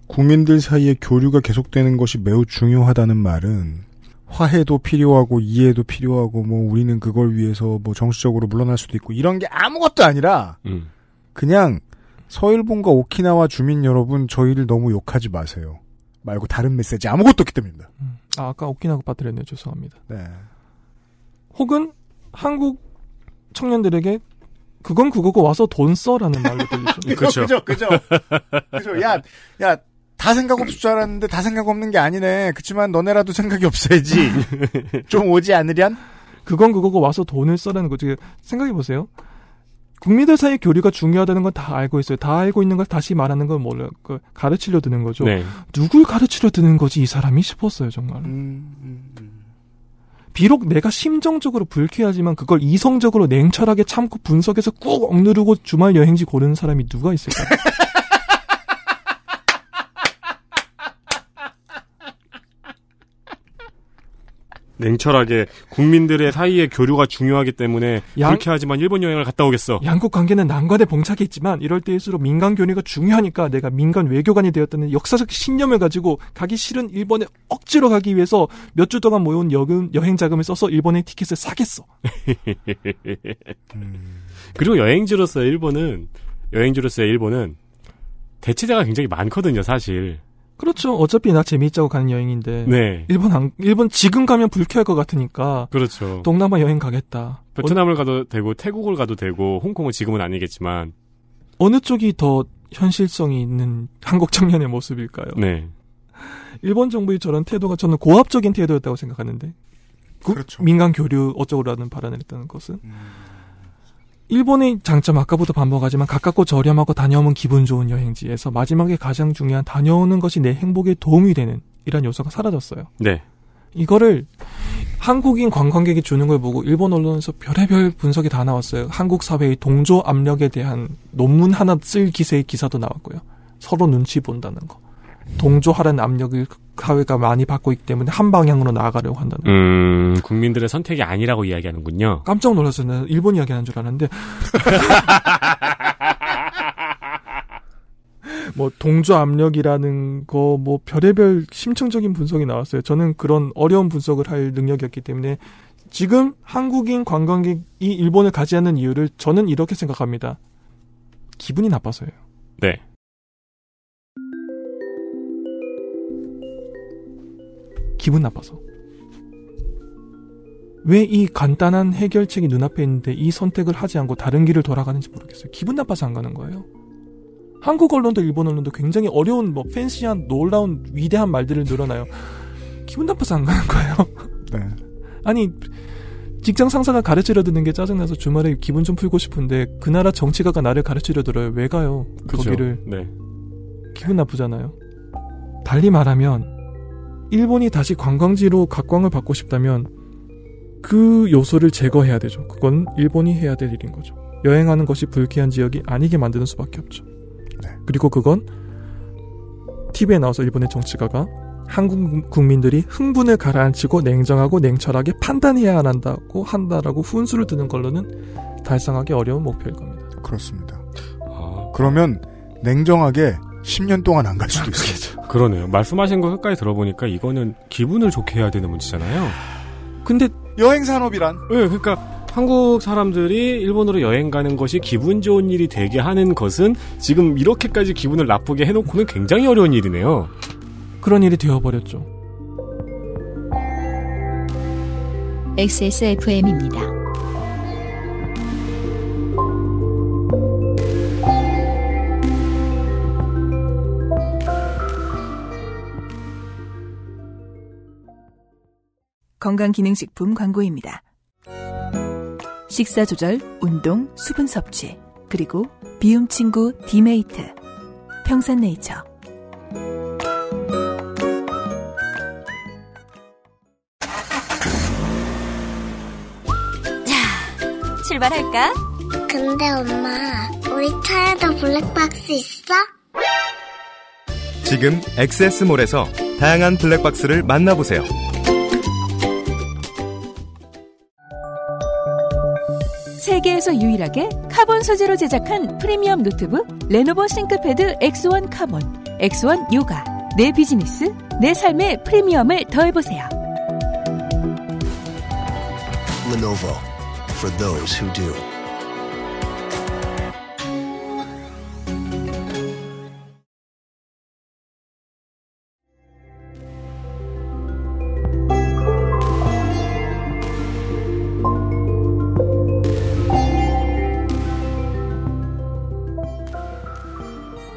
국민들 사이의 교류가 계속되는 것이 매우 중요하다는 말은 화해도 필요하고 이해도 필요하고 뭐 우리는 그걸 위해서 뭐 정치적으로 물러날 수도 있고 이런 게 아무것도 아니라 음. 그냥 서일본과 오키나와 주민 여러분 저희를 너무 욕하지 마세요. 말고 다른 메시지 아무것도 없기 때문입니다. 음. 아, 아까 오키나와 빠뜨렸네요. 죄송합니다. 네. 혹은 한국 청년들에게 그건 그거고 와서 돈 써라는 말로 들리죠. 그렇죠. 그죠, 그죠. 그죠. 야, 야, 다 생각 없을 줄 알았는데 다 생각 없는 게 아니네. 그치만 너네라도 생각이 없어야지. 좀 오지 않으련? 그건 그거고 와서 돈을 써라는 거지. 생각해 보세요. 국민들 사이 교류가 중요하다는 건 다 알고 있어요. 다 알고 있는 걸 다시 말하는 건 몰라요. 그 가르치려 드는 거죠. 네. 누굴 가르치려 드는 거지 이 사람이 싶었어요 정말. 음, 음, 음. 비록 내가 심정적으로 불쾌하지만 그걸 이성적으로 냉철하게 참고 분석해서 꾹 억누르고 주말 여행지 고르는 사람이 누가 있을까? 냉철하게 국민들의 사이의 교류가 중요하기 때문에 양- 불쾌하지만 일본 여행을 갔다 오겠어. 양국 관계는 난관에 봉착해 있지만 이럴 때일수록 민간 교류가 중요하니까 내가 민간 외교관이 되었다는 역사적 신념을 가지고 가기 싫은 일본에 억지로 가기 위해서 몇 주 동안 모여온 여금, 여행 자금을 써서 일본의 티켓을 사겠어. 그리고 여행지로서의 일본은 여행지로서의 일본은 대체자가 굉장히 많거든요, 사실. 그렇죠. 어차피 나 재미있자고 가는 여행인데. 네. 일본 안, 일본 지금 가면 불쾌할 것 같으니까 그렇죠. 동남아 여행 가겠다. 베트남을 가도 되고 태국을 가도 되고 홍콩은 지금은 아니겠지만 어, 어느 쪽이 더 현실성이 있는 한국 청년의 모습일까요? 네. 일본 정부의 저런 태도가 저는 고압적인 태도였다고 생각하는데 그 그렇죠. 민간 교류 어쩌고라는 발언을 했다는 것은 일본의 장점 아까부터 반복하지만 가깝고 저렴하고 다녀오면 기분 좋은 여행지에서 마지막에 가장 중요한 다녀오는 것이 내 행복에 도움이 되는 이런 요소가 사라졌어요. 네. 이거를 한국인 관광객이 주는 걸 보고 일본 언론에서 별의별 분석이 다 나왔어요. 한국 사회의 동조 압력에 대한 논문 하나 쓸 기세의 기사도 나왔고요. 서로 눈치 본다는 거. 동조하라는 압력을 사회가 많이 받고 있기 때문에 한 방향으로 나아가려고 한다는 거. 음, 국민들의 선택이 아니라고 이야기하는군요. 깜짝 놀랐어요. 일본 이야기 하는 줄 알았는데. 뭐 동조 압력이라는 거 뭐 별의별 심층적인 분석이 나왔어요. 저는 그런 어려운 분석을 할 능력이었기 때문에 지금 한국인 관광객이 일본을 가지 않는 이유를 저는 이렇게 생각합니다. 기분이 나빠서예요. 네. 기분 나빠서. 왜 이 간단한 해결책이 눈앞에 있는데 이 선택을 하지 않고 다른 길을 돌아가는지 모르겠어요. 기분 나빠서 안 가는 거예요. 한국 언론도 일본 언론도 굉장히 어려운 뭐 팬시한 놀라운 위대한 말들을 늘어나요. 기분 나빠서 안 가는 거예요. 네. 아니 직장 상사가 가르치려 드는 게 짜증나서 주말에 기분 좀 풀고 싶은데 그 나라 정치가가 나를 가르치려 들어요. 왜 가요? 그죠. 거기를 네. 기분 나쁘잖아요. 달리 말하면 일본이 다시 관광지로 각광을 받고 싶다면 그 요소를 제거해야 되죠. 그건 일본이 해야 될 일인 거죠. 여행하는 것이 불쾌한 지역이 아니게 만드는 수밖에 없죠. 네. 그리고 그건 TV에 나와서 일본의 정치가가 한국 국민들이 흥분을 가라앉히고 냉정하고 냉철하게 판단해야 한다고 한다라고 훈수를 두는 걸로는 달성하기 어려운 목표일 겁니다. 그렇습니다. 아, 그러면 냉정하게 10년 동안 안 갈 수도 있어요. 그러네요. 말씀하신 거 끝까지 들어보니까 이거는 기분을 좋게 해야 되는 문제잖아요. 근데 여행 산업이란 네, 그러니까 한국 사람들이 일본으로 여행 가는 것이 기분 좋은 일이 되게 하는 것은 지금 이렇게까지 기분을 나쁘게 해놓고는 굉장히 어려운 일이네요. 그런 일이 되어버렸죠. XSFM입니다. 건강기능식품 광고입니다. 식사 조절, 운동, 수분 섭취, 그리고 비움 친구 디메이트. 평산네이처. 출발할까? 근데 엄마, 우리 차에도 블랙박스 있어? 지금 엑세스몰에서 다양한 블랙박스를 만나보세요. 세계에서 유일하게 카본 소재로 제작한 프리미엄 노트북 레노버 싱크패드 X1 카본, X1 요가. 내 비즈니스, 내 삶의 프리미엄을 더해보세요. Lenovo for those who do.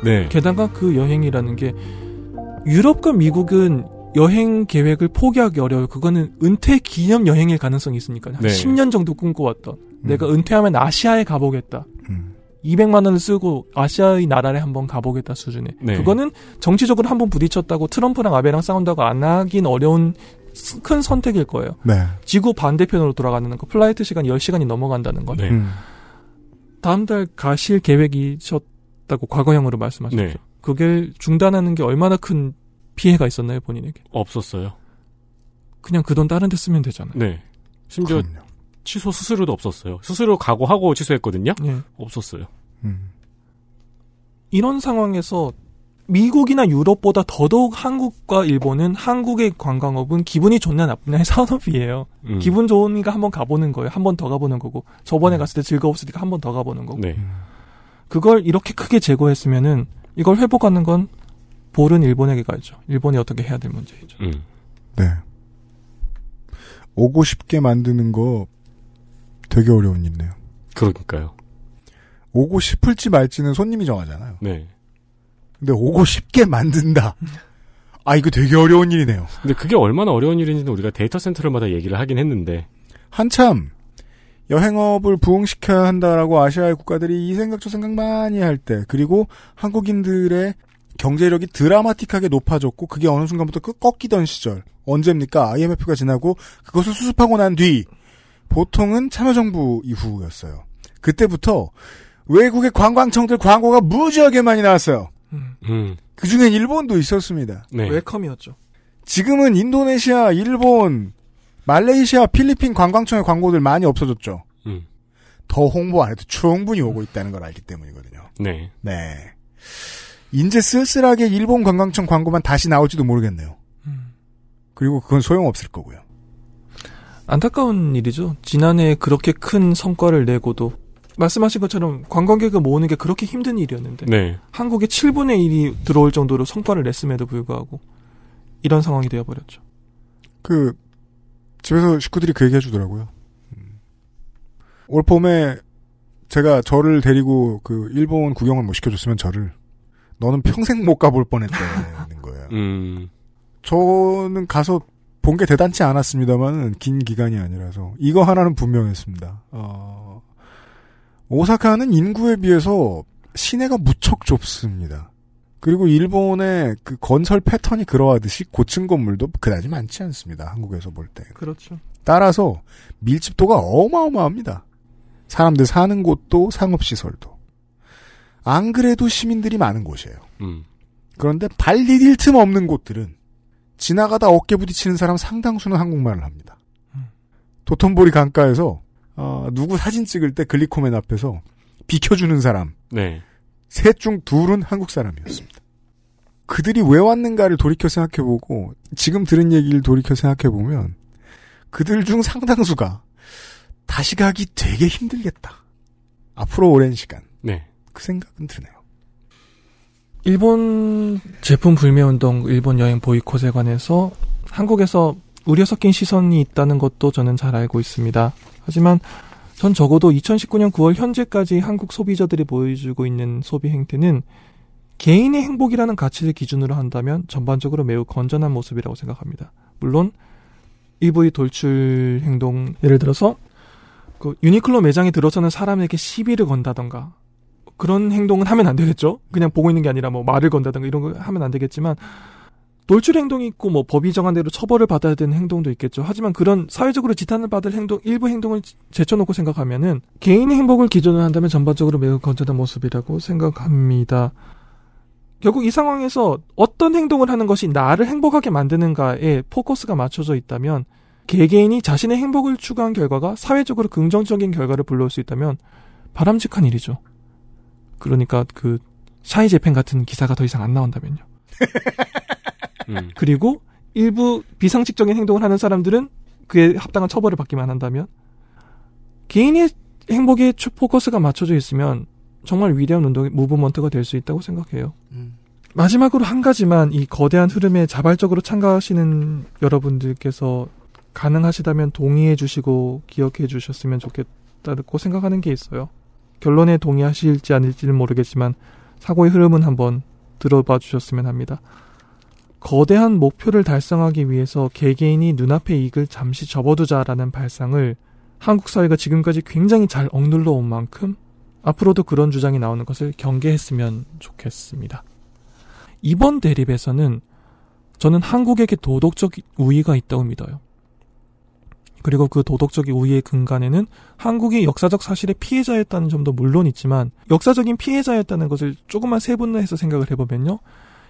네. 게다가 그 여행이라는 게 유럽과 미국은 여행 계획을 포기하기 어려워요. 그거는 은퇴 기념 여행일 가능성이 있으니까 한 네. 10년 정도 꿈꿔왔던 내가 은퇴하면 아시아에 가보겠다. 200만 원을 쓰고 아시아의 나라에 한번 가보겠다 수준에. 네. 그거는 정치적으로 한번 부딪혔다고 트럼프랑 아베랑 싸운다고 안 하긴 어려운 스- 큰 선택일 거예요. 네. 지구 반대편으로 돌아가는 거, flight 시간 10시간이 넘어간다는 건. 네. 음. 다음 달 가실 계획이셨 다고 과거형으로 말씀하셨죠. 네. 그게 중단하는 게 얼마나 큰 피해가 있었나요, 본인에게? 없었어요. 그냥 그 돈 다른 데 쓰면 되잖아요. 네. 심지어 취소 수수료도 없었어요. 수수료 각오하고 취소했거든요. 예. 없었어요. 이런 상황에서 미국이나 유럽보다 더더욱 한국과 일본은 한국의 관광업은 기분이 좋냐 나쁘냐의 산업이에요. 음. 기분 좋으니까 한번 가보는 거예요. 한 번 더 가보는 거고 저번에 갔을 때 즐거웠으니까 한 번 더 가보는 거고. 네. 그걸 이렇게 크게 제거했으면은 이걸 회복하는 건 볼은 일본에게 가죠. 일본이 어떻게 해야 될 문제이죠. 음. 네. 오고 싶게 만드는 거 되게 어려운 일이네요. 그러니까요. 오고 싶을지 말지는 손님이 정하잖아요. 네. 근데 오고 싶게 만든다. 아, 이거 되게 어려운 일이네요. 근데 그게 얼마나 어려운 일인지는 우리가 데이터 센터를마다 얘기를 하긴 했는데. 한참 여행업을 부흥시켜야 한다라고 아시아의 국가들이 이 생각 저 생각 많이 할 때, 그리고 한국인들의 경제력이 드라마틱하게 높아졌고, 그게 어느 순간부터 끄- 꺾이던 시절. 언제입니까? IMF가 지나고 그것을 수습하고 난 뒤, 보통은 참여정부 이후였어요. 그때부터 외국의 관광청들 광고가 무지하게 많이 나왔어요. 음. 그 중엔 일본도 있었습니다. 네. 웰컴이었죠. 지금은 인도네시아, 일본, 말레이시아, 필리핀 관광청의 광고들 많이 없어졌죠. 음. 더 홍보 안 해도 충분히 오고 있다는 걸 알기 때문이거든요. 네. 네. 이제 쓸쓸하게 일본 관광청 광고만 다시 나올지도 모르겠네요. 그리고 그건 소용없을 거고요. 안타까운 일이죠. 지난해 그렇게 큰 성과를 내고도 말씀하신 것처럼 관광객을 모으는 게 그렇게 힘든 일이었는데 네. 한국의 7분의 1이 들어올 정도로 성과를 냈음에도 불구하고 이런 상황이 되어버렸죠. 그 집에서 식구들이 그 얘기 해주더라고요. 음. 올 봄에 제가 저를 데리고 그 일본 구경을 못 시켜줬으면 저를 너는 평생 못 가볼 뻔했다는 거예요. 음. 저는 가서 본 게 대단치 않았습니다만은 긴 기간이 아니라서 이거 하나는 분명했습니다. 어, 오사카는 인구에 비해서 시내가 무척 좁습니다. 그리고 일본의 그 건설 패턴이 그러하듯이 고층 건물도 그다지 많지 않습니다. 한국에서 볼 때. 그렇죠. 따라서 밀집도가 어마어마합니다. 사람들 사는 곳도 상업시설도. 안 그래도 시민들이 많은 곳이에요. 음. 그런데 발 디딜 틈 없는 곳들은 지나가다 어깨 부딪히는 사람 상당수는 한국말을 합니다. 도톤보리 강가에서 어, 누구 사진 찍을 때 글리코멘 앞에서 비켜주는 사람 네. 셋 중 둘은 한국 사람이었습니다. 그들이 왜 왔는가를 돌이켜 생각해보고 지금 들은 얘기를 돌이켜 생각해보면 그들 중 상당수가 다시 가기 되게 힘들겠다. 앞으로 오랜 시간 네. 그 생각은 드네요. 일본 제품 불매 운동, 일본 여행 보이콧에 관해서 한국에서 우려 섞인 시선이 있다는 것도 저는 잘 알고 있습니다. 하지만 전 적어도 2019년 9월 현재까지 한국 소비자들이 보여주고 있는 소비 행태는 개인의 행복이라는 가치를 기준으로 한다면 전반적으로 매우 건전한 모습이라고 생각합니다. 물론 일부의 돌출 행동 예를 들어서 그 유니클로 매장에 들어서는 사람에게 시비를 건다던가 그런 행동은 하면 안 되겠죠. 그냥 보고 있는 게 아니라 뭐 말을 건다던가 이런 거 하면 안 되겠지만 돌출 행동이 있고 뭐 법이 정한 대로 처벌을 받아야 되는 행동도 있겠죠. 하지만 그런 사회적으로 지탄을 받을 행동 일부 행동을 제쳐놓고 생각하면은 개인의 행복을 기준으로 한다면 전반적으로 매우 건전한 모습이라고 생각합니다. 결국 이 상황에서 어떤 행동을 하는 것이 나를 행복하게 만드는가에 포커스가 맞춰져 있다면 개개인이 자신의 행복을 추구한 결과가 사회적으로 긍정적인 결과를 불러올 수 있다면 바람직한 일이죠. 그러니까 그 샤이 재팬 같은 기사가 더 이상 안 나온다면요. 음. 그리고 일부 비상식적인 행동을 하는 사람들은 그에 합당한 처벌을 받기만 한다면 개인의 행복에 추- 포커스가 맞춰져 있으면 정말 위대한 운동의 무브먼트가 될 수 있다고 생각해요. 마지막으로 한 가지만 이 거대한 흐름에 자발적으로 참가하시는 여러분들께서 가능하시다면 동의해 주시고 기억해 주셨으면 좋겠다고 생각하는 게 있어요. 결론에 동의하실지 아닐지는 모르겠지만 사고의 흐름은 한번 들어봐 주셨으면 합니다. 거대한 목표를 달성하기 위해서 개개인이 눈앞의 이익을 잠시 접어두자라는 발상을 한국 사회가 지금까지 굉장히 잘 억눌러 온 만큼 앞으로도 그런 주장이 나오는 것을 경계했으면 좋겠습니다. 이번 대립에서는 저는 한국에게 도덕적 우위가 있다고 믿어요. 그리고 그 도덕적 우위의 근간에는 한국이 역사적 사실의 피해자였다는 점도 물론 있지만 역사적인 피해자였다는 것을 조금만 세분화해서 생각을 해보면요.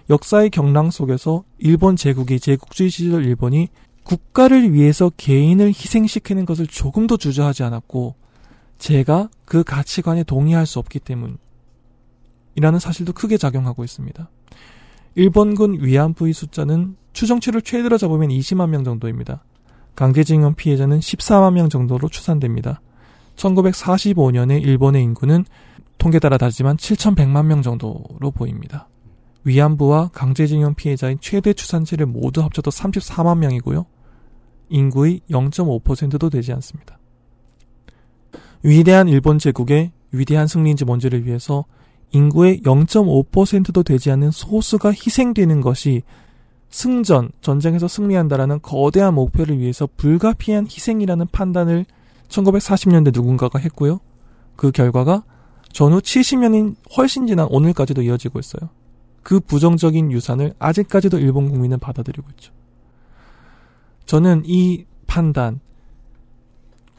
역사의 경랑 속에서 일본 제국이 제국주의 시절 일본이 국가를 위해서 개인을 희생시키는 것을 조금도 주저하지 않았고 제가 그 가치관에 동의할 수 없기 때문 이라는 사실도 크게 작용하고 있습니다. 일본군 위안부의 숫자는 추정치를 최대로 잡으면 20만 명 정도입니다. 강제징용 피해자는 14만 명 정도로 추산됩니다. 1945년에 일본의 인구는 통계 따라 다르지만 7,100만 명 정도로 보입니다. 위안부와 강제징용 피해자인 최대 추산치를 모두 합쳐도 34만 명이고요. 인구의 0.5%도 되지 않습니다. 위대한 일본 제국의 위대한 승리인지 뭔지를 위해서 인구의 0.5%도 되지 않는 소수가 희생되는 것이 승전, 전쟁에서 승리한다라는 거대한 목표를 위해서 불가피한 희생이라는 판단을 1940년대 누군가가 했고요. 그 결과가 전후 70년인 훨씬 지난 오늘까지도 이어지고 있어요. 그 부정적인 유산을 아직까지도 일본 국민은 받아들이고 있죠. 저는 이 판단,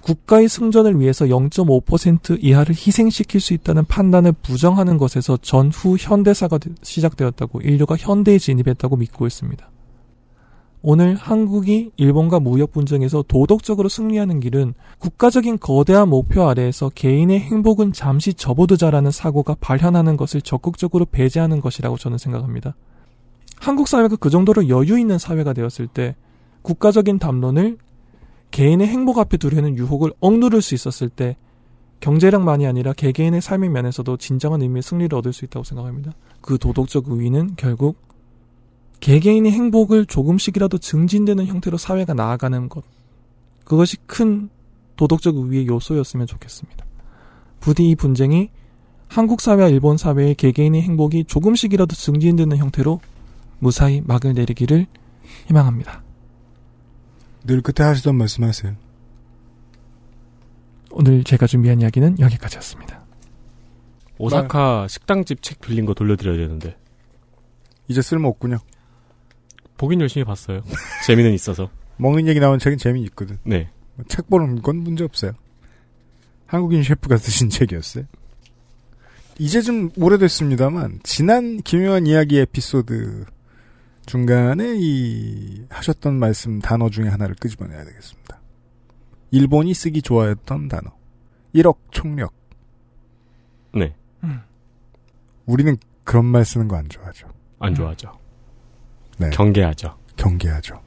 국가의 승전을 위해서 0.5% 이하를 희생시킬 수 있다는 판단을 부정하는 것에서 전후 현대사가 되- 시작되었다고 인류가 현대에 진입했다고 믿고 있습니다. 오늘 한국이 일본과 무역 분쟁에서 도덕적으로 승리하는 길은 국가적인 거대한 목표 아래에서 개인의 행복은 잠시 접어두자라는 사고가 발현하는 것을 적극적으로 배제하는 것이라고 저는 생각합니다. 한국 사회가 그 정도로 여유 있는 사회가 되었을 때 국가적인 담론을 개인의 행복 앞에 두려는 유혹을 억누를 수 있었을 때 경제력만이 아니라 개개인의 삶의 면에서도 진정한 의미의 승리를 얻을 수 있다고 생각합니다. 그 도덕적 우위는 결국 개개인의 행복을 조금씩이라도 증진되는 형태로 사회가 나아가는 것. 그것이 큰 도덕적 우위의 요소였으면 좋겠습니다. 부디 이 분쟁이 한국 사회와 일본 사회의 개개인의 행복이 조금씩이라도 증진되는 형태로 무사히 막을 내리기를 희망합니다. 늘 끝에 하시던 말씀하세요. 오늘 제가 준비한 이야기는 여기까지였습니다. 오사카 식당집 책 빌린 거 돌려드려야 되는데. 이제 쓸모 없군요. 보긴 열심히 봤어요. 재미는 있어서. 먹는 얘기 나온 책은 재미 있거든. 네. 책 보는 건 문제 없어요. 한국인 셰프가 쓰신 책이었어요. 이제 좀 오래됐습니다만 지난 기묘한 이야기 에피소드 중간에 이 하셨던 말씀 단어 중에 하나를 끄집어내야 되겠습니다. 일본이 쓰기 좋아했던 단어. 1억 총력. 네. 우리는 그런 말 쓰는 거 안 좋아하죠. 안 좋아하죠. 네. 경계하죠. 경계하죠.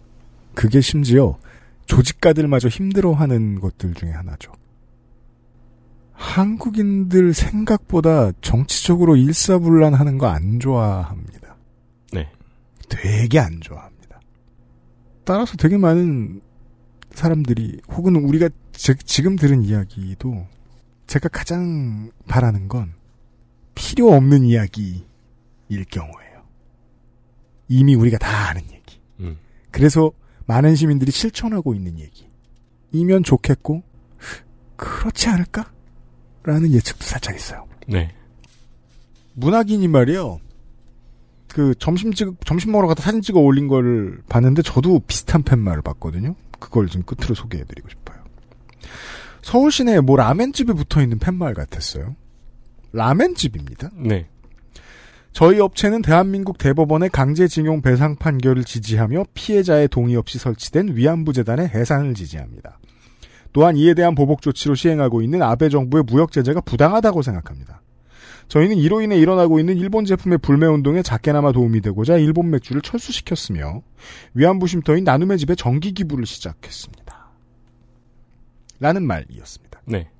그게 심지어 조직가들마저 힘들어하는 것들 중에 하나죠. 한국인들 생각보다 정치적으로 일사불란하는 거 안 좋아합니다. 네. 되게 안 좋아합니다. 따라서 되게 많은 사람들이 혹은 우리가 지, 지금 들은 이야기도 제가 가장 바라는 건 필요 없는 이야기일 경우예요. 이미 우리가 다 아는 얘기. 음. 그래서 많은 시민들이 실천하고 있는 얘기. 이면 좋겠고 그렇지 않을까? 라는 예측도 살짝 있어요. 네. 문학인이 말이요. 그 점심 찍 점심 먹으러 가다 사진 찍어 올린 걸 봤는데 저도 비슷한 팻말을 봤거든요. 그걸 좀 끝으로 소개해드리고 싶어요. 서울 시내에 뭐 라멘집에 붙어 있는 팻말 같았어요. 라멘집입니다. 네. 저희 업체는 대한민국 대법원의 강제징용 배상 판결을 지지하며 피해자의 동의 없이 설치된 위안부 재단의 해산을 지지합니다. 또한 이에 대한 보복 조치로 시행하고 있는 아베 정부의 무역 제재가 부당하다고 생각합니다. 저희는 이로 인해 일어나고 있는 일본 제품의 불매 운동에 작게나마 도움이 되고자 일본 맥주를 철수시켰으며 위안부 쉼터인 나눔의 집에 정기 기부를 시작했습니다. 라는 말이었습니다. 네.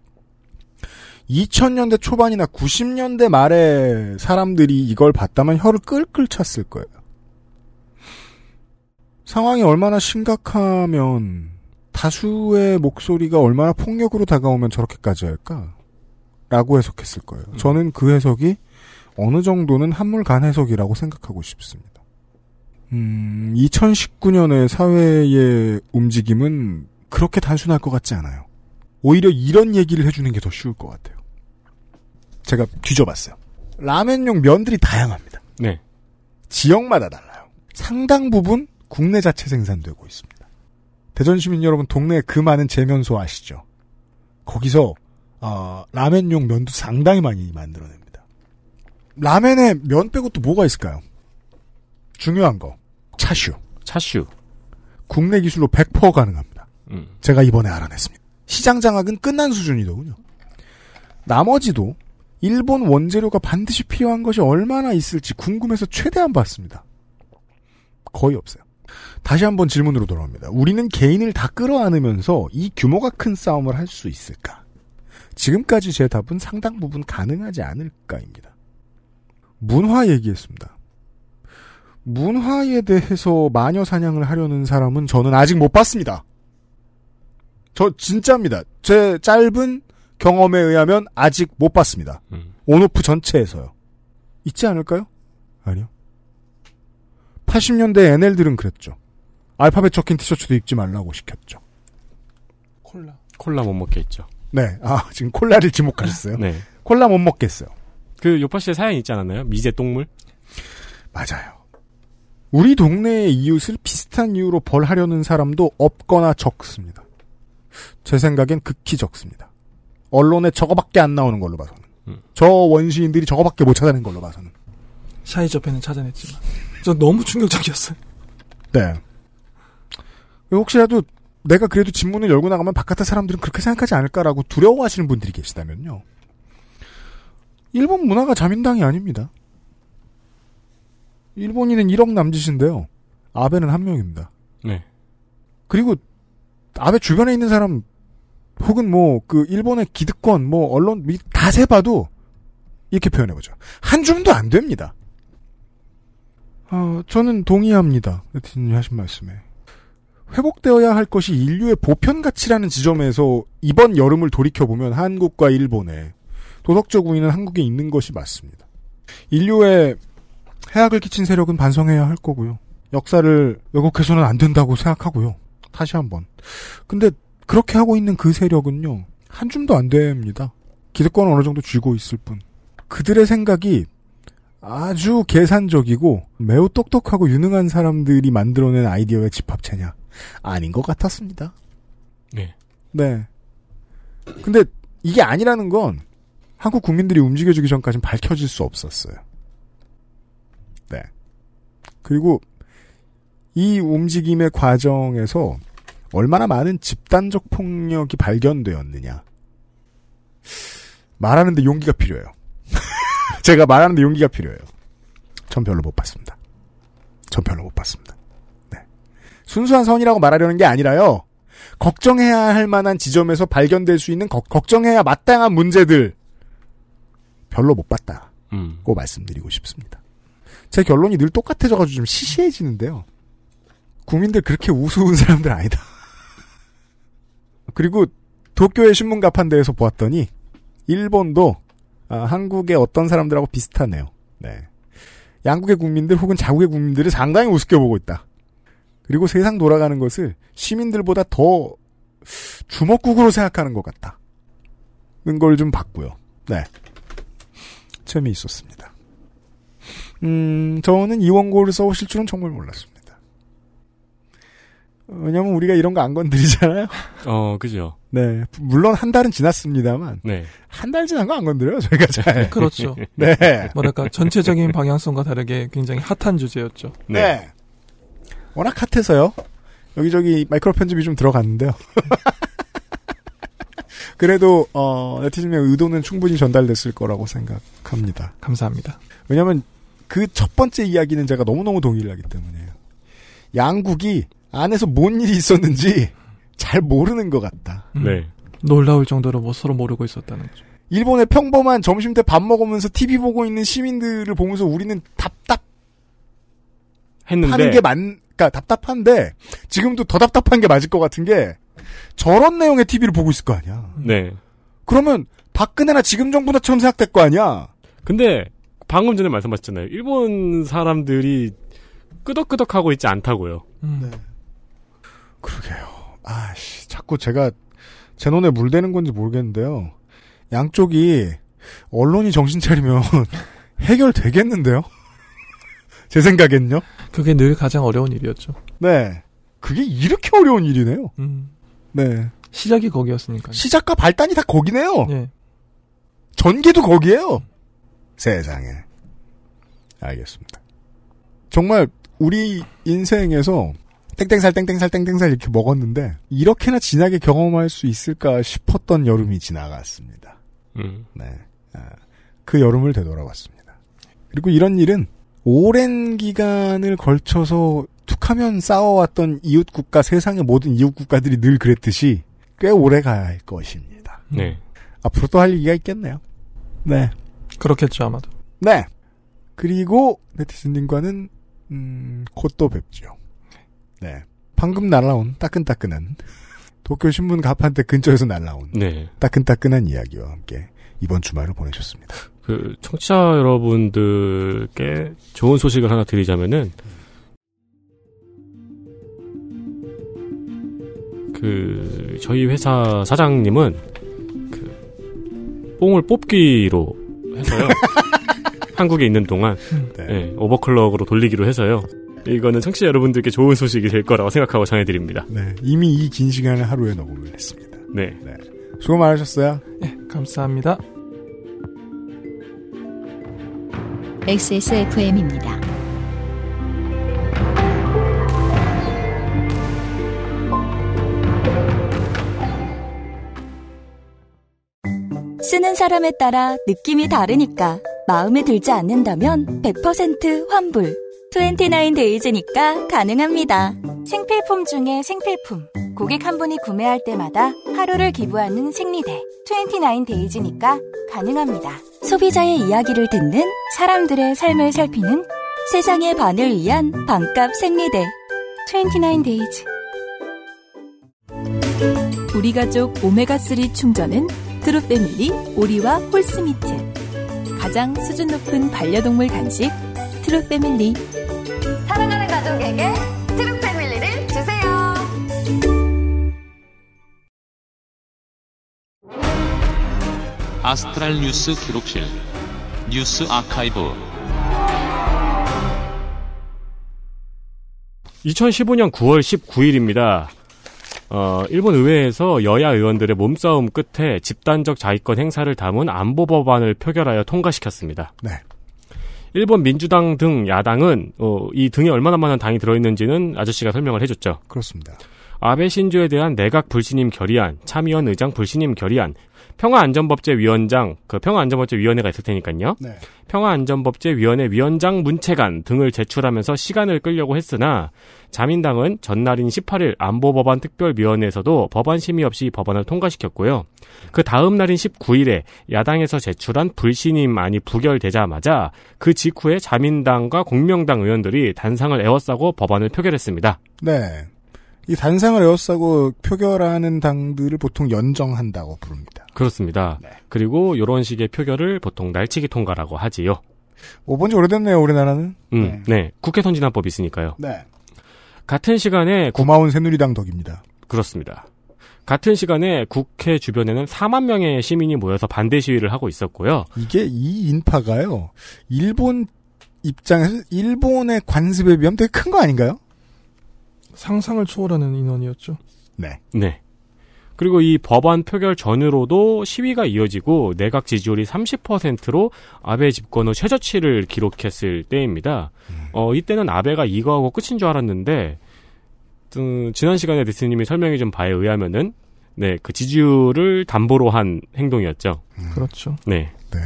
2000년대 초반이나 90년대 말에 사람들이 이걸 봤다면 혀를 끌끌 찼을 거예요. 상황이 얼마나 심각하면 다수의 목소리가 얼마나 폭력으로 다가오면 저렇게까지 할까? 라고 해석했을 거예요. 저는 그 해석이 어느 정도는 한물간 해석이라고 생각하고 싶습니다. 음, 2019년의 사회의 움직임은 그렇게 단순할 것 같지 않아요. 오히려 이런 얘기를 해주는 게 더 쉬울 것 같아요. 제가 뒤져봤어요. 라멘용 면들이 다양합니다. 네. 지역마다 달라요. 상당 부분 국내 자체 생산되고 있습니다. 대전 시민 여러분 동네에 그 많은 재면소 아시죠? 거기서 어, 라멘용 면도 상당히 많이 만들어냅니다. 라멘에 면 빼고 또 뭐가 있을까요? 중요한 거 차슈. 차슈. 국내 기술로 100% 가능합니다. 음. 제가 이번에 알아냈습니다. 시장 장악은 끝난 수준이더군요. 나머지도 일본 원재료가 반드시 필요한 것이 얼마나 있을지 궁금해서 최대한 봤습니다. 거의 없어요. 다시 한번 질문으로 돌아옵니다. 우리는 개인을 다 끌어안으면서 이 규모가 큰 싸움을 할 수 있을까? 지금까지 제 답은 상당 부분 가능하지 않을까입니다. 문화 얘기했습니다. 문화에 대해서 마녀 사냥을 하려는 사람은 저는 아직 못 봤습니다. 저 진짜입니다. 제 짧은 경험에 의하면 아직 못 봤습니다. 음. 온오프 전체에서요. 있지 않을까요? 아니요. 80년대 NL들은 그랬죠. 알파벳 적힌 티셔츠도 입지 말라고 시켰죠. 콜라. 콜라 못 먹겠죠. 네. 아, 지금 콜라를 지목하셨어요? 네. 콜라 못 먹겠어요. 그 요파 씨의 사연 있지 않았나요? 미제 똥물? 맞아요. 우리 동네의 이웃을 비슷한 이유로 벌하려는 사람도 없거나 적습니다. 제 생각엔 극히 적습니다. 언론에 저거밖에 안 나오는 걸로 봐서는. 음. 저 원시인들이 저거밖에 못 찾아낸 걸로 봐서는. 샤이저페는 찾아냈지만. 저 너무 충격적이었어요. 네. 혹시라도 내가 그래도 집문을 열고 나가면 바깥의 사람들은 그렇게 생각하지 않을까라고 두려워하시는 분들이 계시다면요. 일본 문화가 자민당이 아닙니다. 일본인은 1억 남짓인데요. 아베는 한 명입니다. 네. 그리고 아베 주변에 있는 사람 혹은 뭐 그 일본의 기득권 뭐 언론 다 세봐도 이렇게 표현해 보죠. 한 줌도 안 됩니다. 어, 저는 동의합니다. 네티즌이 하신 말씀에. 회복되어야 할 것이 인류의 보편 가치라는 지점에서 이번 여름을 돌이켜 보면 한국과 일본의 도덕적 우위는 한국에 있는 것이 맞습니다. 인류의 해악을 끼친 세력은 반성해야 할 거고요. 역사를 왜곡해서는 안 된다고 생각하고요. 다시 한번. 근데 그렇게 하고 있는 그 세력은요. 한 줌도 안 됩니다. 기득권은 어느 정도 쥐고 있을 뿐. 그들의 생각이 아주 계산적이고 매우 똑똑하고 유능한 사람들이 만들어낸 아이디어의 집합체냐? 아닌 것 같았습니다. 네. 네. 근데 이게 아니라는 건 한국 국민들이 움직여주기 전까지는 밝혀질 수 없었어요. 네. 그리고 이 움직임의 과정에서 얼마나 많은 집단적 폭력이 발견되었느냐. 말하는데 용기가 필요해요. 제가 말하는데 용기가 필요해요. 전 별로 못 봤습니다. 전 별로 못 봤습니다. 네. 순수한 선이라고 말하려는 게 아니라요. 걱정해야 할 만한 지점에서 발견될 수 있는 거- 걱정해야 마땅한 문제들 별로 못 봤다고 음. 말씀드리고 싶습니다. 제 결론이 늘 똑같아져가지고 좀 시시해지는데요. 국민들 그렇게 우스운 사람들 아니다. 그리고 도쿄의 신문 가판대에서 보았더니 일본도 아, 한국의 어떤 사람들하고 비슷하네요. 네. 양국의 국민들 혹은 자국의 국민들을 상당히 우습게 보고 있다. 그리고 세상 돌아가는 것을 시민들보다 더 주먹국으로 생각하는 것 같다. 는 걸 좀 봤고요. 네. 재미있었습니다. 음, 저는 이 원고를 써오실 줄은 정말 몰랐습니다. 왜냐면 우리가 이런 거 안 건드리잖아요. 어, 그죠. 네. 물론 한 달은 지났습니다만. 네. 한 달 지난 거 안 건드려요, 저희가 잘. 그렇죠. 네. 뭐랄까 전체적인 방향성과 다르게 굉장히 핫한 주제였죠. 네. 워낙 핫해서요. 여기저기 마이크로 편집이 좀 들어갔는데요. 그래도 어, 네티즌의 의도는 충분히 전달됐을 거라고 생각합니다. 감사합니다. 왜냐하면 그 첫 번째 이야기는 제가 너무너무 동의를 하기 때문이에요. 양국이 안에서 뭔 일이 있었는지 잘 모르는 것 같다. 음. 네. 놀라울 정도로 뭐 서로 모르고 있었다는 거죠. 일본의 평범한 점심 때 밥 먹으면서 TV 보고 있는 시민들을 보면서 우리는 답답 했는데 하는 게 맞, 그니까 답답한데, 지금도 더 답답한 게 맞을 것 같은 게, 저런 내용의 TV를 보고 있을 거 아니야. 네. 그러면, 박근혜나 지금 정부나처럼 생각될 거 아니야. 근데 방금 전에 말씀하셨잖아요. 일본 사람들이 끄덕끄덕하고 있지 않다고요. 음. 그러게요. 아씨, 자꾸 제가 제 눈에 물대는 건지 모르겠는데요. 양쪽이 언론이 정신 차리면 해결되겠는데요? 제 생각엔요. 그게 늘 가장 어려운 일이었죠. 네. 그게 이렇게 어려운 일이네요. 음. 네. 시작이 거기였으니까. 시작과 발단이 다 거기네요. 예. 전개도 거기에요. 세상에. 알겠습니다. 정말 우리 인생에서 땡땡살 땡땡살 땡땡살 이렇게 먹었는데 이렇게나 진하게 경험할 수 있을까 싶었던 여름이 지나갔습니다. 음. 네. 아, 그 여름을 되돌아봤습니다. 그리고 이런 일은 오랜 기간을 걸쳐서 툭하면 싸워왔던 이웃 국가 세상의 모든 이웃 국가들이 늘 그랬듯이 꽤 오래 가야 할 것입니다. 네. 앞으로 또 할 얘기가 있겠네요. 네. 그렇겠죠 아마도. 네. 그리고 네티즌님과는 음, 곧 또 뵙죠. 네. 방금 날라온 따끈따끈한 도쿄 신문 가판대 근처에서 날라온 네. 따끈따끈한 이야기와 함께 이번 주말을 보내셨습니다. 그 청취자 여러분들께 좋은 소식을 하나 드리자면은 그 저희 회사 사장님은 그 뽕을 뽑기로 해서요. 한국에 있는 동안 네. 예, 오버클럭으로 돌리기로 해서요. 이거는 청취자 여러분들께 좋은 소식이 될 거라고 생각하고 전해드립니다. 네. 이미 이 긴 시간을 하루에 녹음을 했습니다. 네. 수고 많으셨어요. 예, 감사합니다. XSFM입니다. 쓰는 사람에 따라 느낌이 다르니까 마음에 들지 않는다면 100% 환불. 29데이즈니까 가능합니다. 생필품 중에 생필품. 고객 한 분이 구매할 때마다 하루를 기부하는 생리대. 29데이즈니까 가능합니다. 소비자의 이야기를 듣는 사람들의 삶을 살피는 세상의 반을 위한 반값 생리대. 29데이즈. 우리 가족 오메가3 충전은 트루 패밀리 오리와 horse meat 가장 수준 높은 반려동물 간식 트루 패밀리 사랑하는 가족에게 아스트랄 뉴스 기록실 뉴스 아카이브 2015년 9월 19일입니다. 어, 일본 의회에서 여야 의원들의 몸싸움 끝에 집단적 자위권 행사를 담은 안보 법안을 표결하여 통과시켰습니다. 네. 일본 민주당 등 야당은 어, 이 등에 얼마나 많은 당이 들어있는지는 아저씨가 설명을 해줬죠. 그렇습니다. 아베 신조에 대한 내각 불신임 결의안, 참의원 의장 불신임 결의안, 평화안전법제위원장, 그 평화안전법제위원회가 있을 테니까요. 네. 평화안전법제위원회 위원장 문체관 등을 제출하면서 시간을 끌려고 했으나 자민당은 전날인 18일 안보법안 특별위원회에서도 법안 심의 없이 법안을 통과시켰고요. 그 다음 날인 19일에 야당에서 제출한 불신임안이 부결되자마자 그 직후에 자민당과 공명당 의원들이 단상을 에워싸고 법안을 표결했습니다. 네. 이 단상을 에워싸고 표결하는 당들을 보통 연정한다고 부릅니다. 그렇습니다. 그리고 이런 식의 표결을 보통 날치기 통과라고 하지요. 5번 지 오래됐네요, 우리나라는. 음, 네. 국회 선진화법이 있으니까요. 네. 같은 시간에 고마운 새누리당 덕입니다. 그렇습니다. 같은 시간에 국회 주변에는 4만 명의 시민이 모여서 반대 시위를 하고 있었고요. 이게 이 인파가요. 일본 입장에서 일본의 관습에 비하면 되게 큰 거 아닌가요? 상상을 초월하는 인원이었죠. 네. 네. 그리고 이 법안 표결 전후로도 시위가 이어지고 내각 지지율이 30%로 아베 집권 후 최저치를 기록했을 때입니다. 어, 이때는 아베가 이거하고 끝인 줄 알았는데, 음, 지난 시간에 데스님이 설명해 준 바에 의하면은, 네, 그 지지율을 담보로 한 행동이었죠. 그렇죠. 네. 네.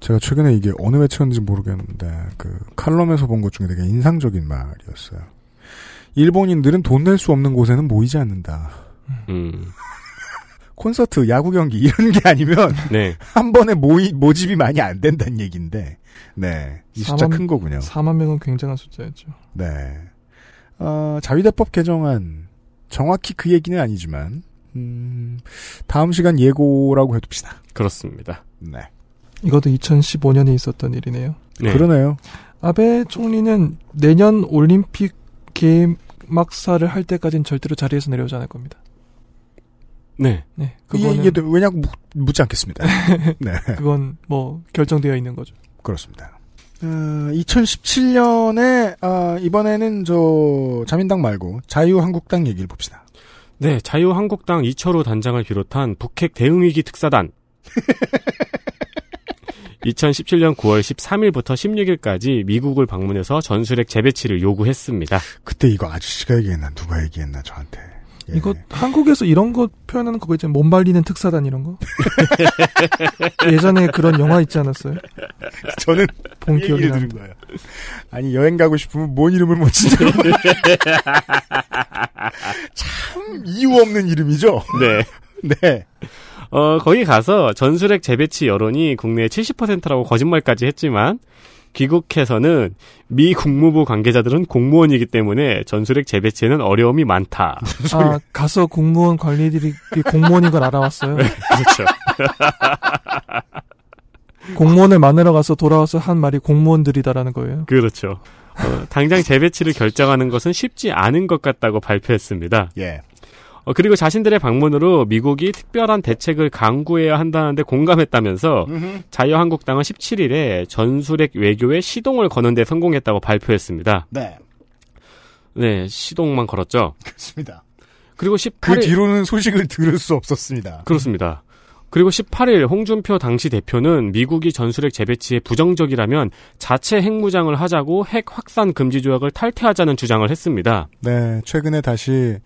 제가 최근에 이게 어느 매체였는지 모르겠는데 그 칼럼에서 본 것 중에 되게 인상적인 말이었어요. 일본인들은 돈 낼 수 없는 곳에는 모이지 않는다. 음. 콘서트, 야구 경기 이런 게 아니면 네. 한 번에 모이 모집이 많이 안 된다는 얘기인데, 네, 이 숫자 4만 큰 거군요. 4만 명은 굉장한 숫자였죠. 네, 어, 자위대법 개정안 정확히 그 얘기는 아니지만, 음, 다음 시간 예고라고 해둡시다. 그렇습니다. 네, 이것도 2015년에 있었던 일이네요. 네. 그러네요. 아베 총리는 내년 올림픽 개 막사를 할 때까지는 절대로 자리에서 내려오지 않을 겁니다. 네. 네. 이게, 그거는 이게 왜냐고 묻- 묻지 않겠습니다. 네, 그건 뭐 결정되어 있는 거죠. 그렇습니다. 어, 2017년에 아, 이번에는 저 자민당 말고 자유한국당 얘기를 봅시다. 네, 자유한국당 이철우 단장을 비롯한 북핵 대응위기 특사단. 2017년 9월 13일부터 16일까지 미국을 방문해서 전술핵 재배치를 요구했습니다. 그때 이거 아저씨가 얘기했나 누가 얘기했나 저한테. 예. 이거 한국에서 이런 거 표현하는 그거 있잖아요. 몸 발리는 특사단 이런 거. 예전에 그런 영화 있지 않았어요? 저는 본그 기억이. 들은 거예요. 아니 여행 가고 싶으면 뭔 이름을 못 지냐. 참 이유 없는 이름이죠. 네. 네. 어, 거기 가서 전술핵 재배치 여론이 국내의 70%라고 거짓말까지 했지만 귀국해서는 미 국무부 관계자들은 공무원이기 때문에 전술핵 재배치에는 어려움이 많다. 아, 가서 공무원 관리들이 공무원인 걸 알아왔어요. 그렇죠. 공무원을 만나러 가서 돌아와서 한 말이 공무원들이다라는 거예요. 그렇죠. 어, 당장 재배치를 결정하는 것은 쉽지 않은 것 같다고 발표했습니다. 예. 어, 그리고 자신들의 방문으로 미국이 특별한 대책을 강구해야 한다는데 공감했다면서 자유한국당은 17일에 전술핵 외교에 시동을 거는 데 성공했다고 발표했습니다. 네. 네, 시동만 걸었죠. 그렇습니다. 그리고 18일 그 뒤로는 소식을 들을 수 없었습니다. 그렇습니다. 그리고 18일 홍준표 당시 대표는 미국이 전술핵 재배치에 부정적이라면 자체 핵무장을 하자고 핵 확산 금지 조약을 탈퇴하자는 주장을 했습니다. 네, 최근에 다시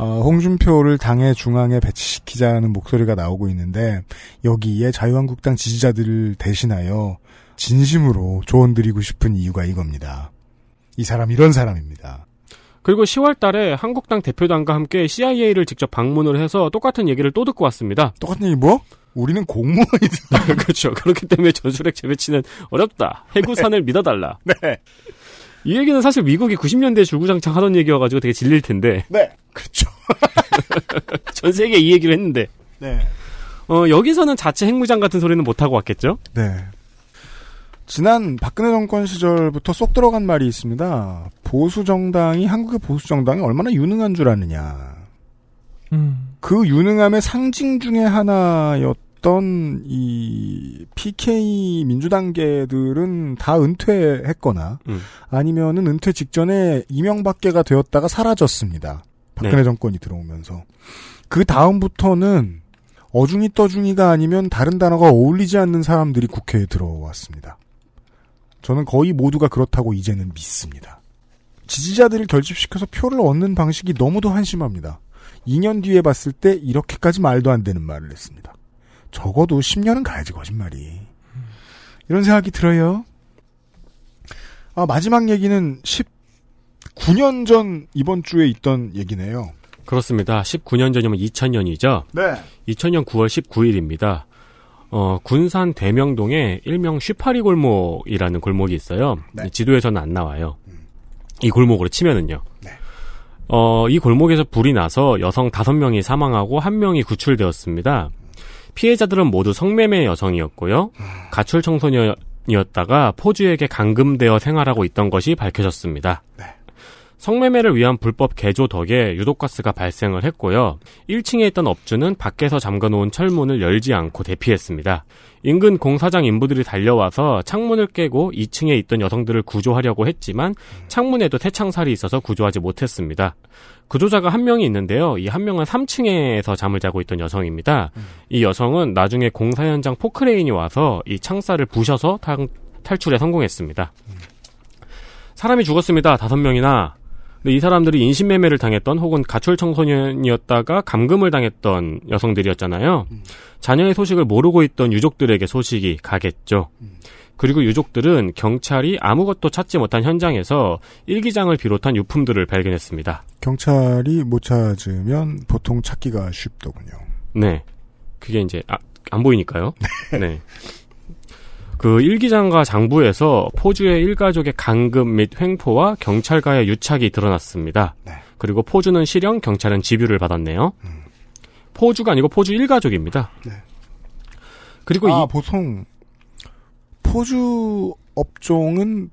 어, 홍준표를 당의 중앙에 배치시키자는 목소리가 나오고 있는데 여기에 자유한국당 지지자들을 대신하여 진심으로 조언드리고 싶은 이유가 이겁니다. 이 사람 이런 사람입니다. 그리고 10월 달에 한국당 대표단과 함께 CIA를 직접 방문을 해서 똑같은 얘기를 또 듣고 왔습니다. 똑같은 얘기 뭐? 우리는 공무원이다. 그렇죠. 그렇기 때문에 전술핵 재배치는 어렵다. 해구산을 믿어달라. 네. 이 얘기는 사실 미국이 90년대에 줄구장창 하던 얘기여가지고 되게 질릴 텐데. 네. 그렇죠. 전 세계 이 얘기를 했는데. 네. 어, 여기서는 자체 핵무장 같은 소리는 못하고 왔겠죠? 네. 지난 박근혜 정권 시절부터 쏙 들어간 말이 있습니다. 보수 정당이 한국의 보수 정당이 얼마나 유능한 줄 아느냐. 음. 그 유능함의 상징 중에 하나였 던 이 PK 민주당계들은 다 은퇴했거나 음. 아니면은 은퇴 직전에 이명박계가 되었다가 사라졌습니다. 박근혜 네. 정권이 들어오면서 그 다음부터는 어중이 떠중이가 아니면 다른 단어가 어울리지 않는 사람들이 국회에 들어왔습니다. 저는 거의 모두가 그렇다고 이제는 믿습니다. 지지자들을 결집시켜서 표를 얻는 방식이 너무도 한심합니다. 2년 뒤에 봤을 때 이렇게까지 말도 안 되는 말을 했습니다. 적어도 10년은 가야지 거짓말이. 이런 생각이 들어요. 아, 마지막 얘기는 19년 전 이번 주에 있던 얘기네요. 그렇습니다. 19년 전이면 2000년이죠. 네. 2000년 9월 19일입니다. 어, 군산 대명동에 일명 쉬파리 골목이라는 골목이 있어요. 이 지도에서는 안 나와요. 이 골목으로 치면은요. 어, 이 골목에서 불이 나서 여성 5명이 사망하고 1명이 구출되었습니다. 피해자들은 모두 성매매 여성이었고요. 가출 청소년이었다가 포주에게 감금되어 생활하고 있던 것이 밝혀졌습니다. 성매매를 위한 불법 개조 덕에 유독가스가 발생을 했고요. 1층에 있던 업주는 밖에서 잠가놓은 철문을 열지 않고 대피했습니다. 인근 공사장 인부들이 달려와서 창문을 깨고 2층에 있던 여성들을 구조하려고 했지만 창문에도 새창살이 있어서 구조하지 못했습니다. 구조자가 한 명이 있는데요. 이 한 명은 3층에서 잠을 자고 있던 여성입니다. 이 여성은 나중에 공사 현장 포크레인이 와서 이 창살을 부셔서 탈, 탈출에 성공했습니다. 사람이 죽었습니다. 다섯 명이나. 근데 이 사람들이 인신매매를 당했던 혹은 가출 청소년이었다가 감금을 당했던 여성들이었잖아요. 자녀의 소식을 모르고 있던 유족들에게 소식이 가겠죠. 그리고 유족들은 경찰이 아무것도 찾지 못한 현장에서 일기장을 비롯한 유품들을 발견했습니다. 경찰이 못 찾으면 보통 찾기가 쉽더군요. 네. 그게 이제 아, 안 보이니까요. 네. 그 일기장과 장부에서 포주의 일가족의 감금 및 횡포와 경찰과의 유착이 드러났습니다. 그리고 포주는 실형, 경찰은 집유를 받았네요. 포주가 아니고 포주 일가족입니다. 그리고 아, 이 보통 포주 업종은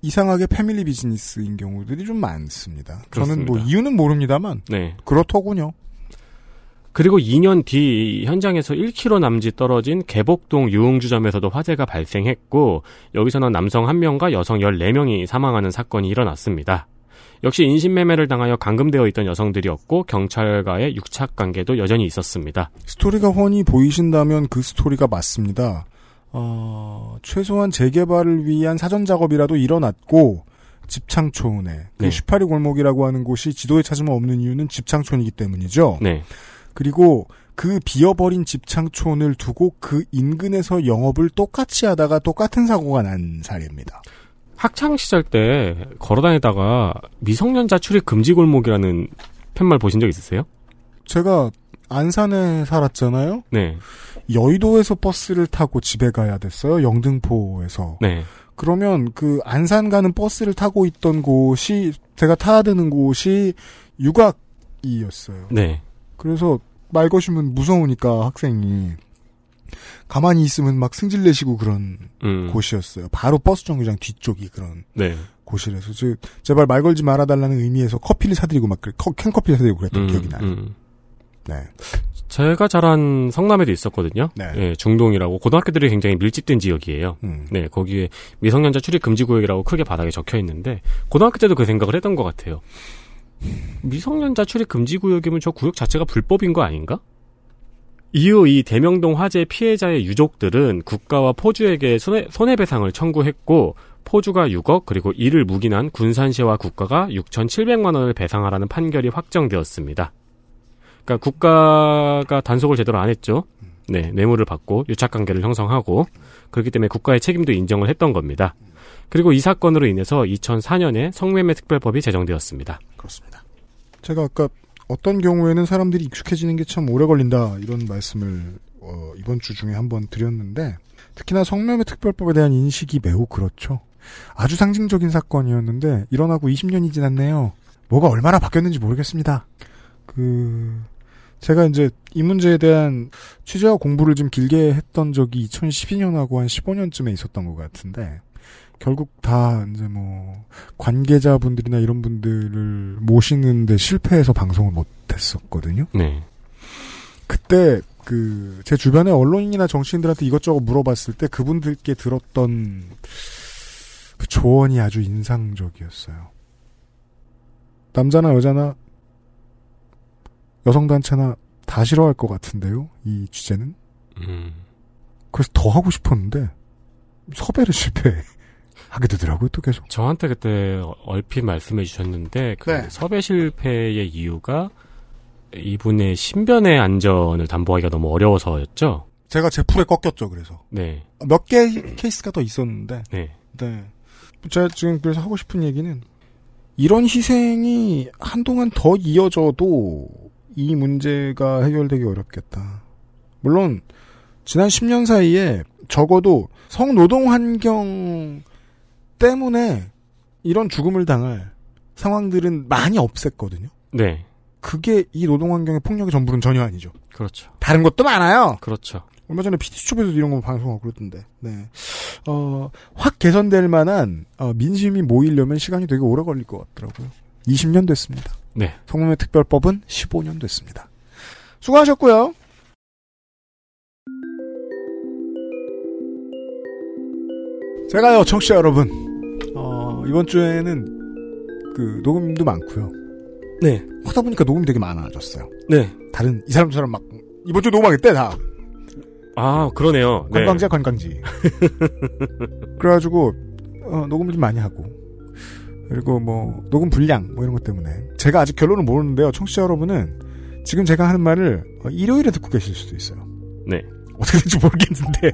이상하게 패밀리 비즈니스인 경우들이 좀 많습니다. 저는 뭐 그렇습니다. 이유는 모릅니다만 네. 그렇더군요. 그리고 2년 뒤 현장에서 1km 남짓 떨어진 개복동 유흥주점에서도 화재가 발생했고 여기서는 남성 1명과 여성 14명이 사망하는 사건이 일어났습니다. 역시 인신매매를 당하여 감금되어 있던 여성들이었고 경찰과의 육착 관계도 여전히 있었습니다. 스토리가 훤히 보이신다면 그 스토리가 맞습니다. 어, 최소한 재개발을 위한 사전 작업이라도 일어났고 집창촌에 그 네. 슈파리 골목이라고 하는 곳이 지도에 찾으면 없는 이유는 집창촌이기 때문이죠. 네. 그리고 그 비어버린 집창촌을 두고 그 인근에서 영업을 똑같이 하다가 똑같은 사고가 난 사례입니다. 학창 시절 때 걸어다니다가 미성년자 출입 금지 골목이라는 팻말 보신 적 있으세요? 제가 안산에 살았잖아요. 네. 여의도에서 버스를 타고 집에 가야 됐어요. 영등포에서. 네. 그러면 그 안산 가는 버스를 타고 있던 곳이 제가 타야 되는 곳이 유곽이었어요. 네. 그래서 말 거시면 무서우니까 학생이 가만히 있으면 막 승질 내시고 그런 음. 곳이었어요. 바로 버스 정류장 뒤쪽이 그런 네. 곳이라서 저, 제발 말 걸지 말아달라는 의미에서 커피를 사드리고 막 그래, 커- 캔커피를 사드리고 그랬던 음, 기억이 나요. 음. 네. 제가 자란 성남에도 있었거든요. 네. 예, 중동이라고 고등학교들이 굉장히 밀집된 지역이에요. 음. 네, 거기에 미성년자 출입 금지 구역이라고 크게 바닥에 적혀 있는데 고등학교 때도 그 생각을 했던 것 같아요. 미성년자 출입 금지 구역이면 저 구역 자체가 불법인 거 아닌가? 이후 이 대명동 화재 피해자의 유족들은 국가와 포주에게 손해, 손해배상을 청구했고 포주가 6억 그리고 이를 묵인한 군산시와 국가가 6,700만 원을 배상하라는 판결이 확정되었습니다. 그러니까 국가가 단속을 제대로 안 했죠. 네, 뇌물을 받고 유착 관계를 형성하고 그렇기 때문에 국가의 책임도 인정을 했던 겁니다. 그리고 이 사건으로 인해서 2004년에 성매매 특별법이 제정되었습니다. 그렇습니다. 제가 아까 어떤 경우에는 사람들이 익숙해지는 게 참 오래 걸린다 이런 말씀을 어, 이번 주 중에 한번 드렸는데 특히나 성매매 특별법에 대한 인식이 매우 그렇죠. 아주 상징적인 사건이었는데 일어나고 20년이 지났네요. 뭐가 얼마나 바뀌었는지 모르겠습니다. 그 제가 이제 이 문제에 대한 취재와 공부를 좀 길게 했던 적이 2012년하고 한 15년쯤에 있었던 것 같은데 결국 다 이제 뭐 관계자분들이나 이런 분들을 모시는데 실패해서 방송을 못 했었거든요. 네. 그때 그 제 주변의 언론인이나 정치인들한테 이것저것 물어봤을 때 그분들께 들었던 그 조언이 아주 인상적이었어요. 남자나 여자나 여성단체나 다 싫어할 것 같은데요. 이 주제는. 음. 그래서 더 하고 싶었는데 섭외를 실패. 하게 되더라고요, 또 계속. 저한테 그때 얼핏 말씀해 주셨는데 그 네. 섭외 실패의 이유가 이분의 신변의 안전을 담보하기가 너무 어려워서였죠. 제가 제 풀에 꺾였죠, 그래서. 네. 몇개 케이스가 더 있었는데. 네. 네. 제가 지금 그래서 하고 싶은 얘기는 이런 희생이 한동안 더 이어져도 이 문제가 해결되기 어렵겠다. 물론 지난 10년 사이에 적어도 성노동 환경 때문에 이런 죽음을 당할 상황들은 많이 없앴거든요. 네. 그게 이 노동 환경의 폭력의 전부는 전혀 아니죠. 그렇죠. 다른 것도 많아요. 그렇죠. 얼마 전에 PD수첩에서도 이런 거 방송하고 그랬던데. 네. 어, 확 개선될 만한 어, 민심이 모이려면 시간이 되게 오래 걸릴 것 같더라고요. 20년 됐습니다. 네. 성범의 특별법은 15년 됐습니다. 수고하셨고요. 제가요, 청취자 여러분, 어, 이번 주에는 그 녹음도 많고요. 네. 하다 보니까 녹음이 되게 많아졌어요. 네. 다른 이 사람처럼 막 이번 주 녹음하겠대 다. 아, 그러네요. 네. 관광지야 관광지. 그래가지고 어, 녹음을 좀 많이 하고 그리고 뭐 녹음 분량 뭐 이런 것 때문에 제가 아직 결론을 모르는데요. 청취자 여러분은 지금 제가 하는 말을 어, 일요일에 듣고 계실 수도 있어요. 네. 어떻게 될지 모르겠는데.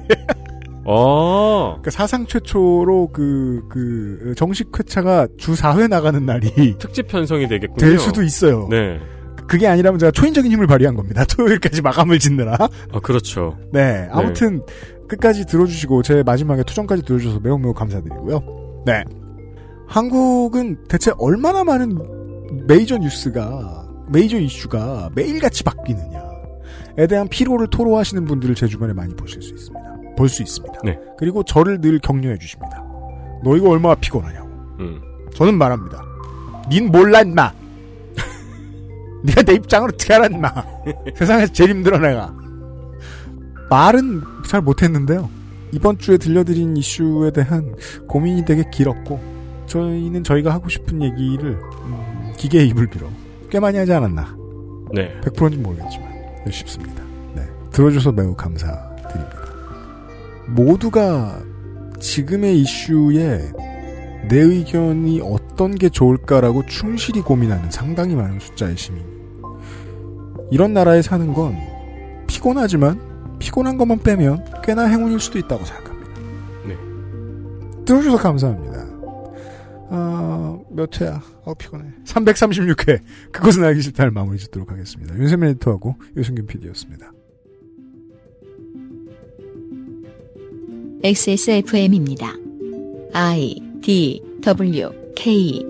어. 그러니까 사상 최초로 그, 그, 정식 회차가 주 4회 나가는 날이 특집 편성이 되겠군요. 될 수도 있어요. 네. 그게 아니라면 제가 초인적인 힘을 발휘한 겁니다. 토요일까지 마감을 짓느라. 아, 그렇죠. 네. 아무튼 끝까지 들어주시고 제 마지막에 투정까지 들어주셔서 매우 매우 감사드리고요. 네. 한국은 대체 얼마나 많은 메이저 뉴스가 메이저 이슈가 매일같이 바뀌느냐에 대한 피로를 토로하시는 분들을 제 주변에 많이 보실 수 있습니다. 볼 수 있습니다. 네. 그리고 저를 늘 격려해 주십니다. 너 이거 얼마나 피곤하냐고. 음. 저는 말합니다. 닌 몰라 인마. 네가 내 입장을 어떻게 알아 인마. 세상에서 제일 힘들어 내가. 말은 잘 못했는데요. 이번 주에 들려드린 이슈에 대한 고민이 되게 길었고 저희는 저희가 하고 싶은 얘기를 음, 기계의 입을 빌어 꽤 많이 하지 않았나. 네. 100%인지 모르겠지만 쉽습니다. 네. 들어줘서 매우 감사드립니다. 모두가 지금의 이슈에 내 의견이 어떤 게 좋을까라고 충실히 고민하는 상당히 많은 숫자의 시민. 이런 나라에 사는 건 피곤하지만 피곤한 것만 빼면 꽤나 행운일 수도 있다고 생각합니다. 네. 들어주셔서 감사합니다. 어, 몇 회야? 어, 피곤해. 336회. 그것은 알기 싫다를 마무리 짓도록 하겠습니다. 윤세민 에디터하고 유승균 PD였습니다. XSFM입니다. I D W K